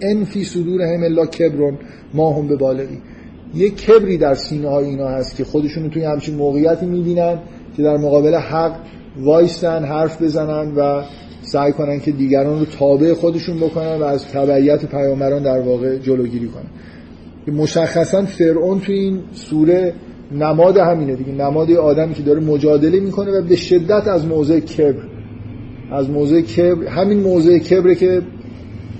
انفی صدور هم الا کبرون ما هم به بالغی. یه کبری در سینه های اینا هست که خودشون توی همچین موقعیتی می‌بینن که در مقابل حق وایستن حرف بزنن و سعی کنن که دیگران رو تابع خودشون بکنن و از تبعیت پیامبران در واقع جلوگیری کنن. مشخصا فرعون توی این سوره نماد همینه دیگه نماد آدمی که داره مجادله می‌کنه و به شدت از موضع کبر از موضع کبر همین موضع کبره که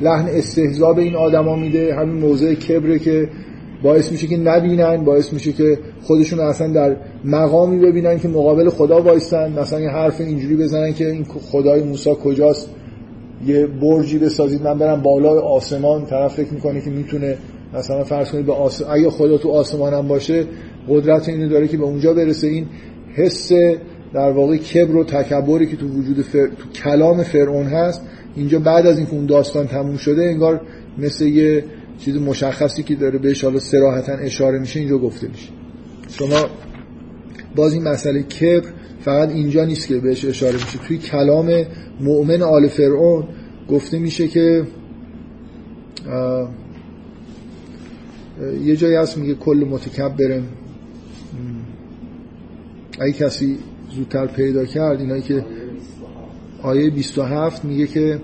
لحن استهزا به این آدما میده همین موضع کبره که باعث میشه که نبینن باعث میشه که خودشون اصلا در مقامی ببینن که مقابل خدا وایستن. مثلا یه حرف اینجوری بزنن که این خدای موسی کجاست. یه برجی بسازید. من برم بالای آسمان. طرف فکر می‌کنه که می‌تونه مثلا فرض کنید به آس... اگه خدا تو آسمان هم باشه قدرت اینو داره که به اونجا برسه. این حس در واقع کبر و تکبری که تو وجود فر... تو کلام فرعون هست. اینجا بعد از اینکه اون داستان تموم شده انگار مثل یه چیز مشخصی که داره بهش حالا سراحتا اشاره میشه اینجا گفته میشه. شما باز این مسئله کبر فقط اینجا نیست که بهش اشاره میشه. توی کلام مؤمن آل فرعون گفته میشه که یه جایی هست میگه کل متکبرم اگه کسی زودتر پیدا کرد اینایی که آیه 27 میگه که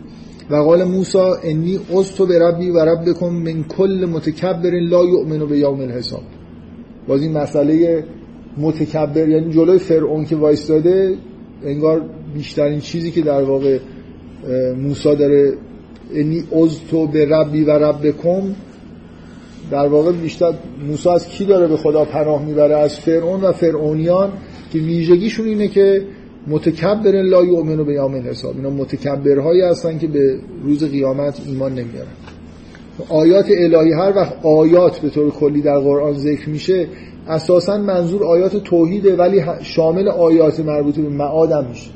و قال موسی انی اصتو به ربی و رب بکن من کل متکبر لا یؤمن به یوم الحساب. باز این مسئله متکبر یعنی جلوی فرعون که وایستاده انگار بیشترین چیزی که در واقع موسی داره انی اصتو به ربی و رب بکن در واقع بیشتر موسی از کی داره به خدا پناه می‌بره؟ از فرعون و فرعونیان که ویژگیشون اینه که متکبر لا یؤمنو به یوم الحساب. اینا متکبرهایی هستن که به روز قیامت ایمان نمیارن. آیات الهی هر وقت آیات به طور کلی در قرآن ذکر میشه اساسا منظور آیات توحیده ولی شامل آیات مربوط به معادم میشه.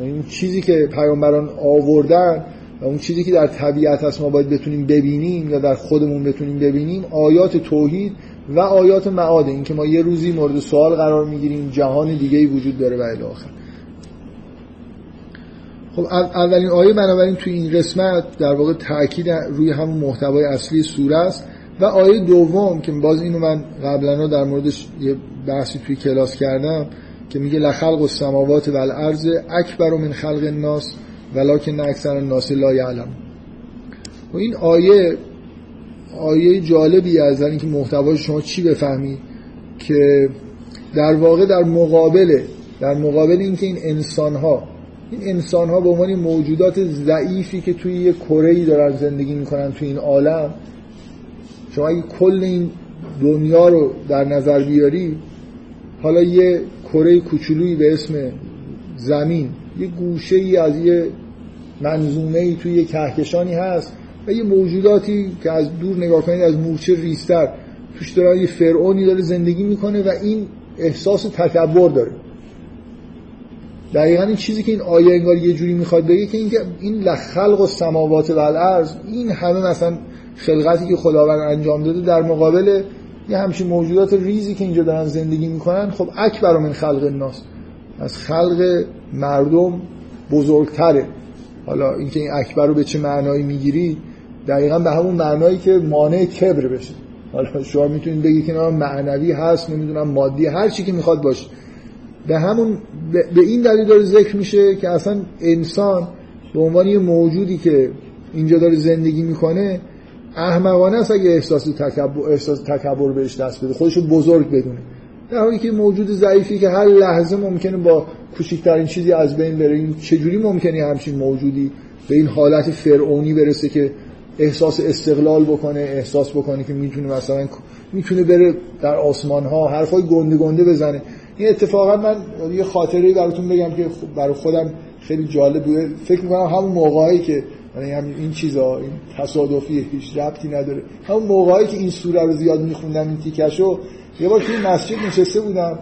این چیزی که پیامبران آوردن و اون چیزی که در طبیعت هست ما باید بتونیم ببینیم یا در خودمون بتونیم ببینیم آیات توحید و آیات معاده این که ما یه روزی مورد سوال قرار می‌گیریم جهان دیگه ای وجود داره و الی آخر. خب اولین آیه بنابراین توی این قسمت در واقع تاکید روی همون محتوای اصلی سوره است و آیه دوم که باز اینو من قبلا در موردش یه بحثی توی کلاس کردم که میگه لخلق السماوات و الارض اکبر من خلق الناس ولکن اکثر الناس لا یعلم و این آیه آیه جالبی از اینکه محتوای شما چی بفهمی که در واقع در مقابل در مقابل اینکه این انسان ها این انسان ها به عنوان موجودات ضعیفی که توی یه کره دارن زندگی می‌کنن توی این عالم شما اگه کل این دنیا رو در نظر بیاری حالا یه کره کوچولویی به اسم زمین یه گوشه ای از یه منظومه ای توی یه کهکشانی هست و یه موجوداتی که از دور نگاه کنید از مورچه ریستر توش داره یه فرعونی داره زندگی می‌کنه و این احساس تکبر داره. دقیقا این چیزی که این آیه انگار یه جوری می‌خواد بگه که اینکه این لخلق و سماوات و الارض این همه مثلا خلقتی که خداوند انجام داده در مقابل یه همچین موجودات ریزی که اینجا دارن زندگی می‌کنن خب اکبر من خلق الناس. از خلق مردم بزرگتره. حالا اینکه این اکبر رو به چه معنایی می‌گیری دقیقا به همون معنایی که مانع کبر بشه. حالا شما می‌تونید بگید که معنوی هست نمی‌دونم مادی هر چی که می‌خواد باشه. به همون به این دلیل داره ذکر میشه که اصلا انسان به عنوان یه موجودی که اینجا داره زندگی می‌کنه احمقانه است اگه احساس تکبر احساس تکبر بهش دست بده خودشو بزرگ بدونه. در حالی که موجود ضعیفی که هر لحظه ممکنه با کوچکترین چیزی از بین بره این چجوری ممکنه همچین موجودی به این حالت فرعونی برسه که احساس استقلال بکنه احساس بکنه که می‌تونه مثلا می‌تونه بره در آسمان ها حرفای گنده گنده بزنه. این اتفاقا من یه خاطره براتون بگم که برای خودم خیلی جالب بوده فکر می‌کنم همون موقعی که یعنی این چیزا این تصادفی هیچ ربطی نداره. همون موقعی که این سوره رو زیاد میخوندم این تیکشو یه بار توی مسجد نشسته بودم.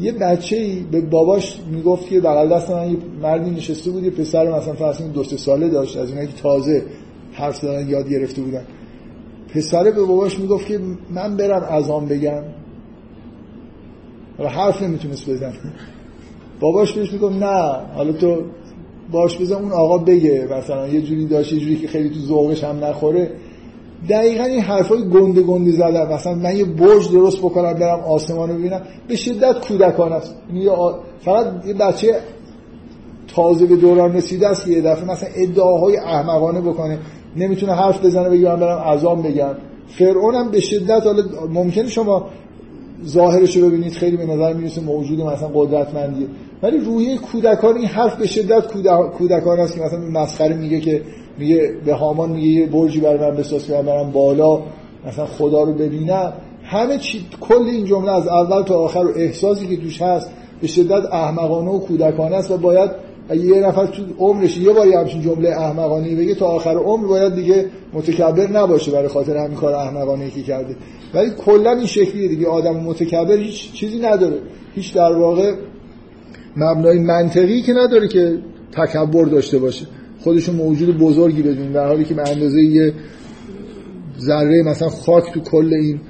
یه بچه ای به باباش می‌گفت که بغل دست من یه مردی نشسته بود یه پسر مثلا فرض دو سه ساله داشت از اونایی که تازه حرف زدن یاد گرفته بودن. پسره به باباش می‌گفت که من برم اذان بگم. حرف نمی‌تونست بزن باباش بهش می‌گفت نه حالا تو باش بزن اون آقا بگه مثلا یه جوری داشت یه جوری که خیلی تو ذوقش هم نخوره. دقیقا این حرفای گنده گنده زدن مثلا من یه برج درست بکنم برم آسمان رو ببینم به شدت کودکان است. یعنی فقط یه بچه تازه به دوران رسیده است یه دفعه مثلا ادعاهای احمقانه بکنه نمی‌تونه حرف بزنه بگه من برم اذان بگم. فرعون هم به شدت حالا ممکنه شما ظاهرش رو ببینید خیلی به نظر می‌رسه موجود مثلا قدرتمندیه. ولی روی کودکان این حرف به شدت کودکان است که مثلا مسخره میگه که میگه به هامان میگه یه برجی برای من بساز که برم بالا مثلا خدا رو ببینم. همه چی کل این جمله از اول تا آخر و احساسی که توش هست به شدت احمقانه و کودکانه است و باید یه نفر تو عمرش یه باری همچین جمله احمقانه بگه تا آخر عمر باید دیگه متکبر نباشه برای خاطر همین کار احمقانه که کرده. ولی کلا این شکلیه دیگه آدم متکبر هیچ چیزی نداره. هیچ در واقع مبنای منطقی که نداره که تکبر داشته باشه. خودشون موجود بزرگی بدون در حالی که به اندازه یه ذره مثلا خاک تو کل این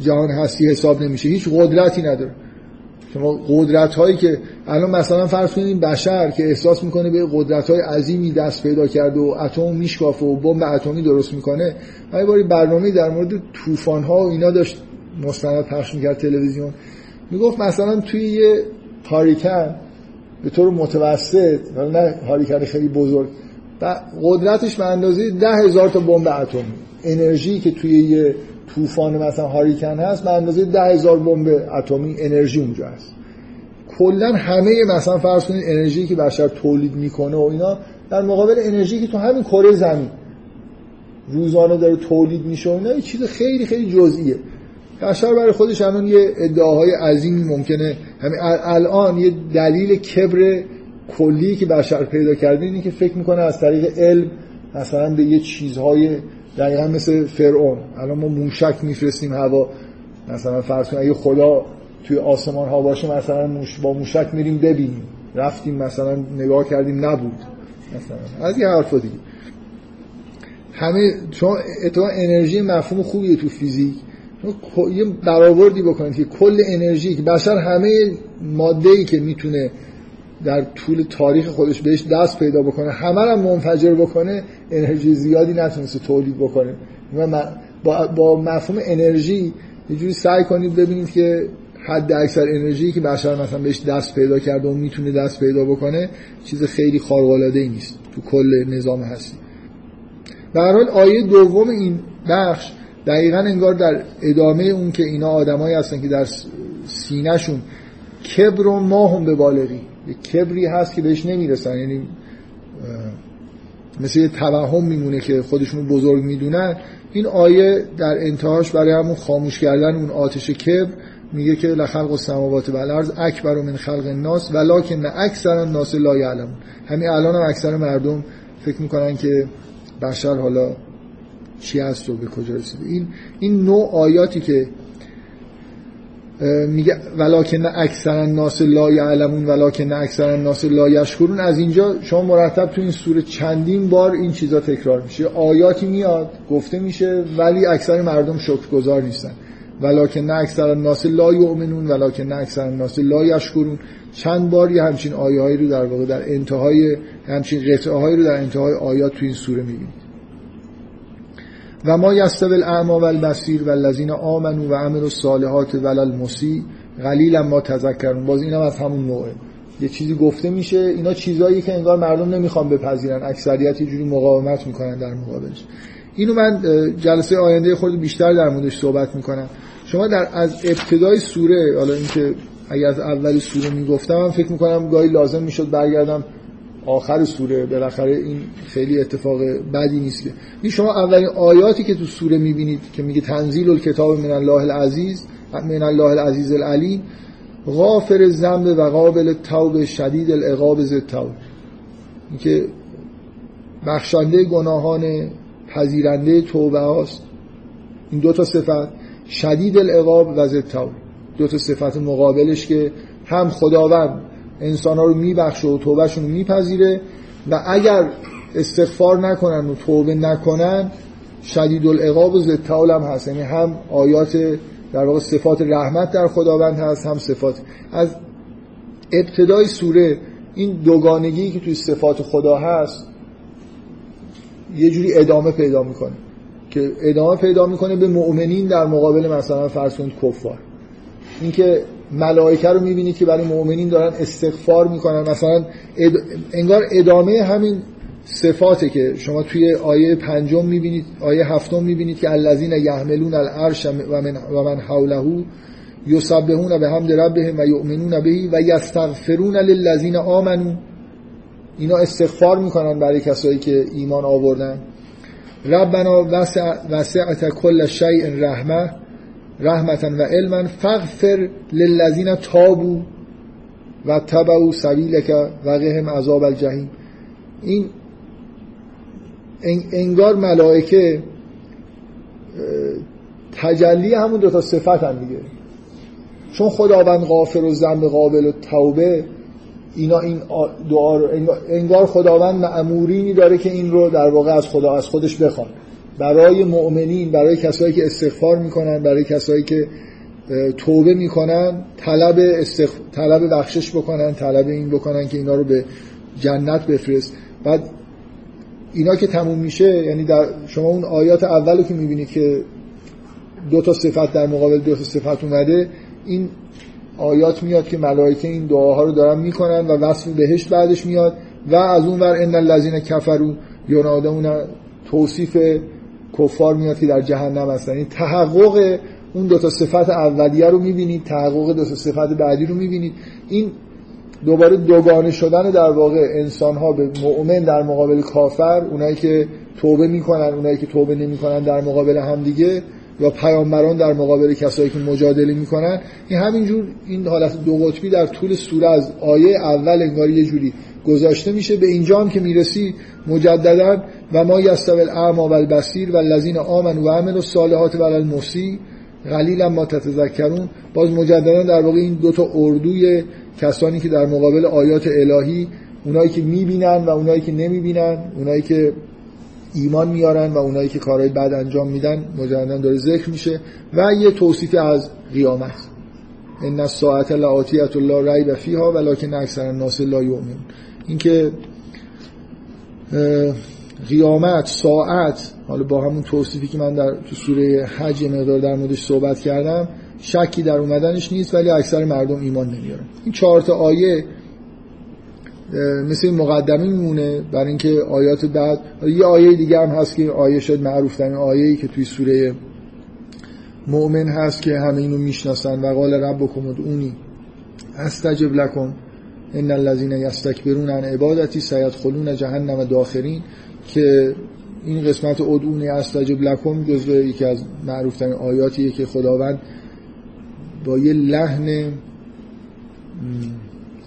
جهان هستی حساب نمیشه. هیچ قدرتی نداره. شما قدرت هایی که الان مثلا فرض کنید بشر که احساس می‌کنه به قدرت های عظیمی دست پیدا کرده و اتم میشکافه و بمب اتمی درست می‌کنه من باری برنامه در مورد طوفان ها و اینا داشت مستند پخش می‌کرد تلویزیون. می‌گفت مثلا توی یه هاریکن به طور متوسط نه هاریکن خیلی بزرگ قدرتش به اندازه ده هزار تا بمب اتمی انرژی که توی یه طوفان مثلا هاریکن هست به اندازه ده هزار بمب اتمی انرژی اونجا هست. کلا همه مثلا فرض کنید انرژی که بشر تولید می‌کنه و اینا در مقابل انرژی که تو همین کره زمین روزانه داره تولید میشه و اینا یه چیز خیلی خیلی جزئیه. بشر برای خودش الان یه ادعاهای عظیمی ممکنه. همین الان یه دلیل کبر کلی که بشر پیدا کرده اینه که فکر می‌کنه از طریق علم مثلا به یه چیزهای دقیقا مثل فرعون. الان ما موشک میفرستیم هوا. مثلا فرض کنیم اگه خدا توی آسمان ها باشه مثلا موش با موشک میریم ببینیم. رفتیم مثلا نگاه کردیم نبود. مثلا از یه حرف دیگه. همه چون اتفاق انرژی مفهوم خوبیه تو فیزیک. یه برآوردی بکنید که کل انرژی که بشر همه ماده ای که می‌تونه در طول تاریخ خودش بهش دست پیدا بکنه همه رو منفجر بکنه انرژی زیادی نتونسته تولید بکنه. با, با مفهوم انرژی یه جوری سعی کنید ببینید که حد اکثر انرژی که بشر مثلا بهش دست پیدا کرده و می‌تونه دست پیدا بکنه چیز خیلی خارق العاده ای نیست. تو کل نظام هستی. هر حال آیه دوم این بخش دقیقا انگار در ادامه اون که اینا آدمایی هستن که در سینهشون کبر و ما هم به بالغی. یه کبری هست که بهش نمی‌رسن. یعنی مثل یه توهم میمونه که خودشون بزرگ می‌دونن. این آیه در انتهاش برای همون خاموش کردن اون آتش کبر میگه که لخلق السماوات و الارض اکبر من خلق الناس ولکن اکثر الناس لا یعلمون. همین الان هم اکثر مردم فکر می‌کنن که بشر حالا چی هست و به کجا رسیده. این این نوع آیاتی که میگه ولکن اکثر الناس لا یعلمون ولکن اکثر الناس لا یشکرون. از اینجا شما مرتب تو این سوره چندین بار این چیزا تکرار میشه. آیاتی میاد گفته میشه ولی اکثر مردم شکرگزار نیستن. ولکن اکثر الناس لا یؤمنون ولکن اکثر الناس لا یشکرون. چند بار یه همچین آیه هایی رو در واقع در انتهای همچین قطعه هایی رو در انتهای آیات تو این سوره می‌بینید. و ما یستوی الاعما و البصیر و الذین آمنوا و عملوا الصالحات ولا المسی قلیلا ما تذکرون. باز اینم از همون نوعه. یه چیزی گفته میشه اینا چیزایی که انگار مردم نمی‌خوان بپذیرن. اکثریت یه جوری مقاومت می‌کنن در مقابلش. اینو من جلسه آینده خود بیشتر در موردش صحبت می‌کنم. شما در از ابتدای سوره حالا اینکه اگر از اولی سوره می‌گفتم فکر می‌کنم گاهی لازم می‌شد برگردم آخر سوره بالاخره این خیلی اتفاق بدی نیست این شما اولین آیاتی که تو سوره می‌بینید که میگه تنزیل الکتاب من الله العزیز من الله العزیز العلیم غافر الذنب و قابل التوب شدید العقاب ذی التوب. که بخشنده گناهان پذیرنده توبه هاست. این دو تا صفت شدید العقاب و ذی التوب. دو تا صفت مقابلش که هم خداوند انسان ها رو میبخشه و توبهشون رو میپذیره و اگر استغفار نکنن و توبه نکنن شدید العقاب و زدتال هم هست. یعنی هم آیات در واقع صفات رحمت در خداوند هست هم صفات. از ابتدای سوره این دوگانگی که توی صفات خدا هست یه جوری ادامه پیدا می‌کنه. که ادامه پیدا می‌کنه به مؤمنین در مقابل مثلا فرض کنید کفار. اینکه ملائکه رو می‌بینید که برای مؤمنین دارن استغفار می‌کنن. مثلا اد... انگار ادامه همین صفاته که شما توی آیه پنجم می‌بینید آیه هفتم می‌بینید که الذین یحملون العرش و من, و من حوله یسبحون به حمد ربهم و یؤمنون به و یستغفرون للذین آمنو اینا استغفار می‌کنن برای کسایی که ایمان آوردن. ربنا وسع وسعت کل شیء رحمه. رحمتا و علما فغفر للذین تابو و تبعو سبیلک و قهم عذاب الجحیم. این انگار ملائکه تجلی همون دوتا صفت هم دیگه. چون خداوند غافر و زنب قابل و توبه اینا این دعا رو انگار خداوند معمورینی داره که این رو در واقع از خدا از خودش بخواد برای مؤمنین برای کسایی که استغفار می‌کنن برای کسایی که توبه می‌کنن طلب استخ... طلب بخشش بکنن طلب این بکنن که اینا رو به جنت بفرست. بعد اینا که تموم میشه یعنی در شما اون آیات اولو که می‌بینید که دو تا صفت در مقابل دو تا صفت اومده این آیات میاد که ملائکه این دعاها رو دارن می‌کنن و وصف بهش بعدش میاد و از اون ور ان الذين كفروا ینادون توصیف کفار میاد که در جهنم هستن. این تحقق اون دو تا صفت اولیه رو می‌بینید تحقق دو تا صفت بعدی رو می‌بینید. این دوباره دوگانه شدن در واقع انسان ها به مؤمن در مقابل کافر اونایی که توبه می‌کنن اونایی که توبه نمی‌کنن در مقابل همدیگه یا پیامبران در مقابل کسایی که مجادله می‌کنن. این همینجور این حالت دو قطبی در طول سوره از آیه اول انگار یه جوری گذاشته میشه. به اینجا هم که می‌رسی مجددا و ما یستوی الاعما و البصیر و الذین آمنوا و عملوا الصالحات و المسی قلیلا ما تتذکرون. باز مجددا در واقع این دو تا اردوی کسانی که در مقابل آیات الهی اونایی که می‌بینن و اونایی که نمی‌بینن اونایی که ایمان میارن و اونایی که کارهای بد انجام میدن مجددا داره ذکر میشه. و یه توصیف از قیامت. ان الساعه لآتیه لا ریب فیها ولکن اکثر الناس لا یؤمنون. اینکه قیامت ساعت حالا با همون توصیفی که من در تو سوره حج مقدار در موردش صحبت کردم شکی در اومدنش نیست ولی اکثر مردم ایمان نمیارن. این چهار تا آیه مثل مقدمه میمونه برای اینکه آیات بعد یه آیه دیگه هم هست که آیه شد معروف ترین آیه‌ای که توی سوره مؤمن هست که همه اینو می‌شناسن و قال ربکم ادعونی استجب لکم ان الذين یستکبرون عن عبادتی سیدخلون جهنم داخرین. که این قسمت ادعونی استجب لکم جزو یکی از معروف ترین آیاتیه که خداوند با یه لحن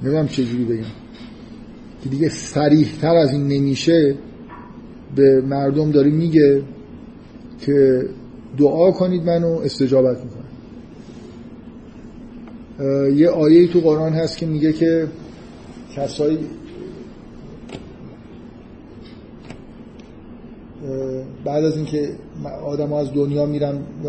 نمی‌دونم چجوری بگم که دیگه سریح تر از این نمیشه به مردم داره میگه که دعا کنید منو استجابت می‌کنم. یه آیه تو قرآن هست که میگه که کسایی بعد از اینکه آدم ها از دنیا میرن و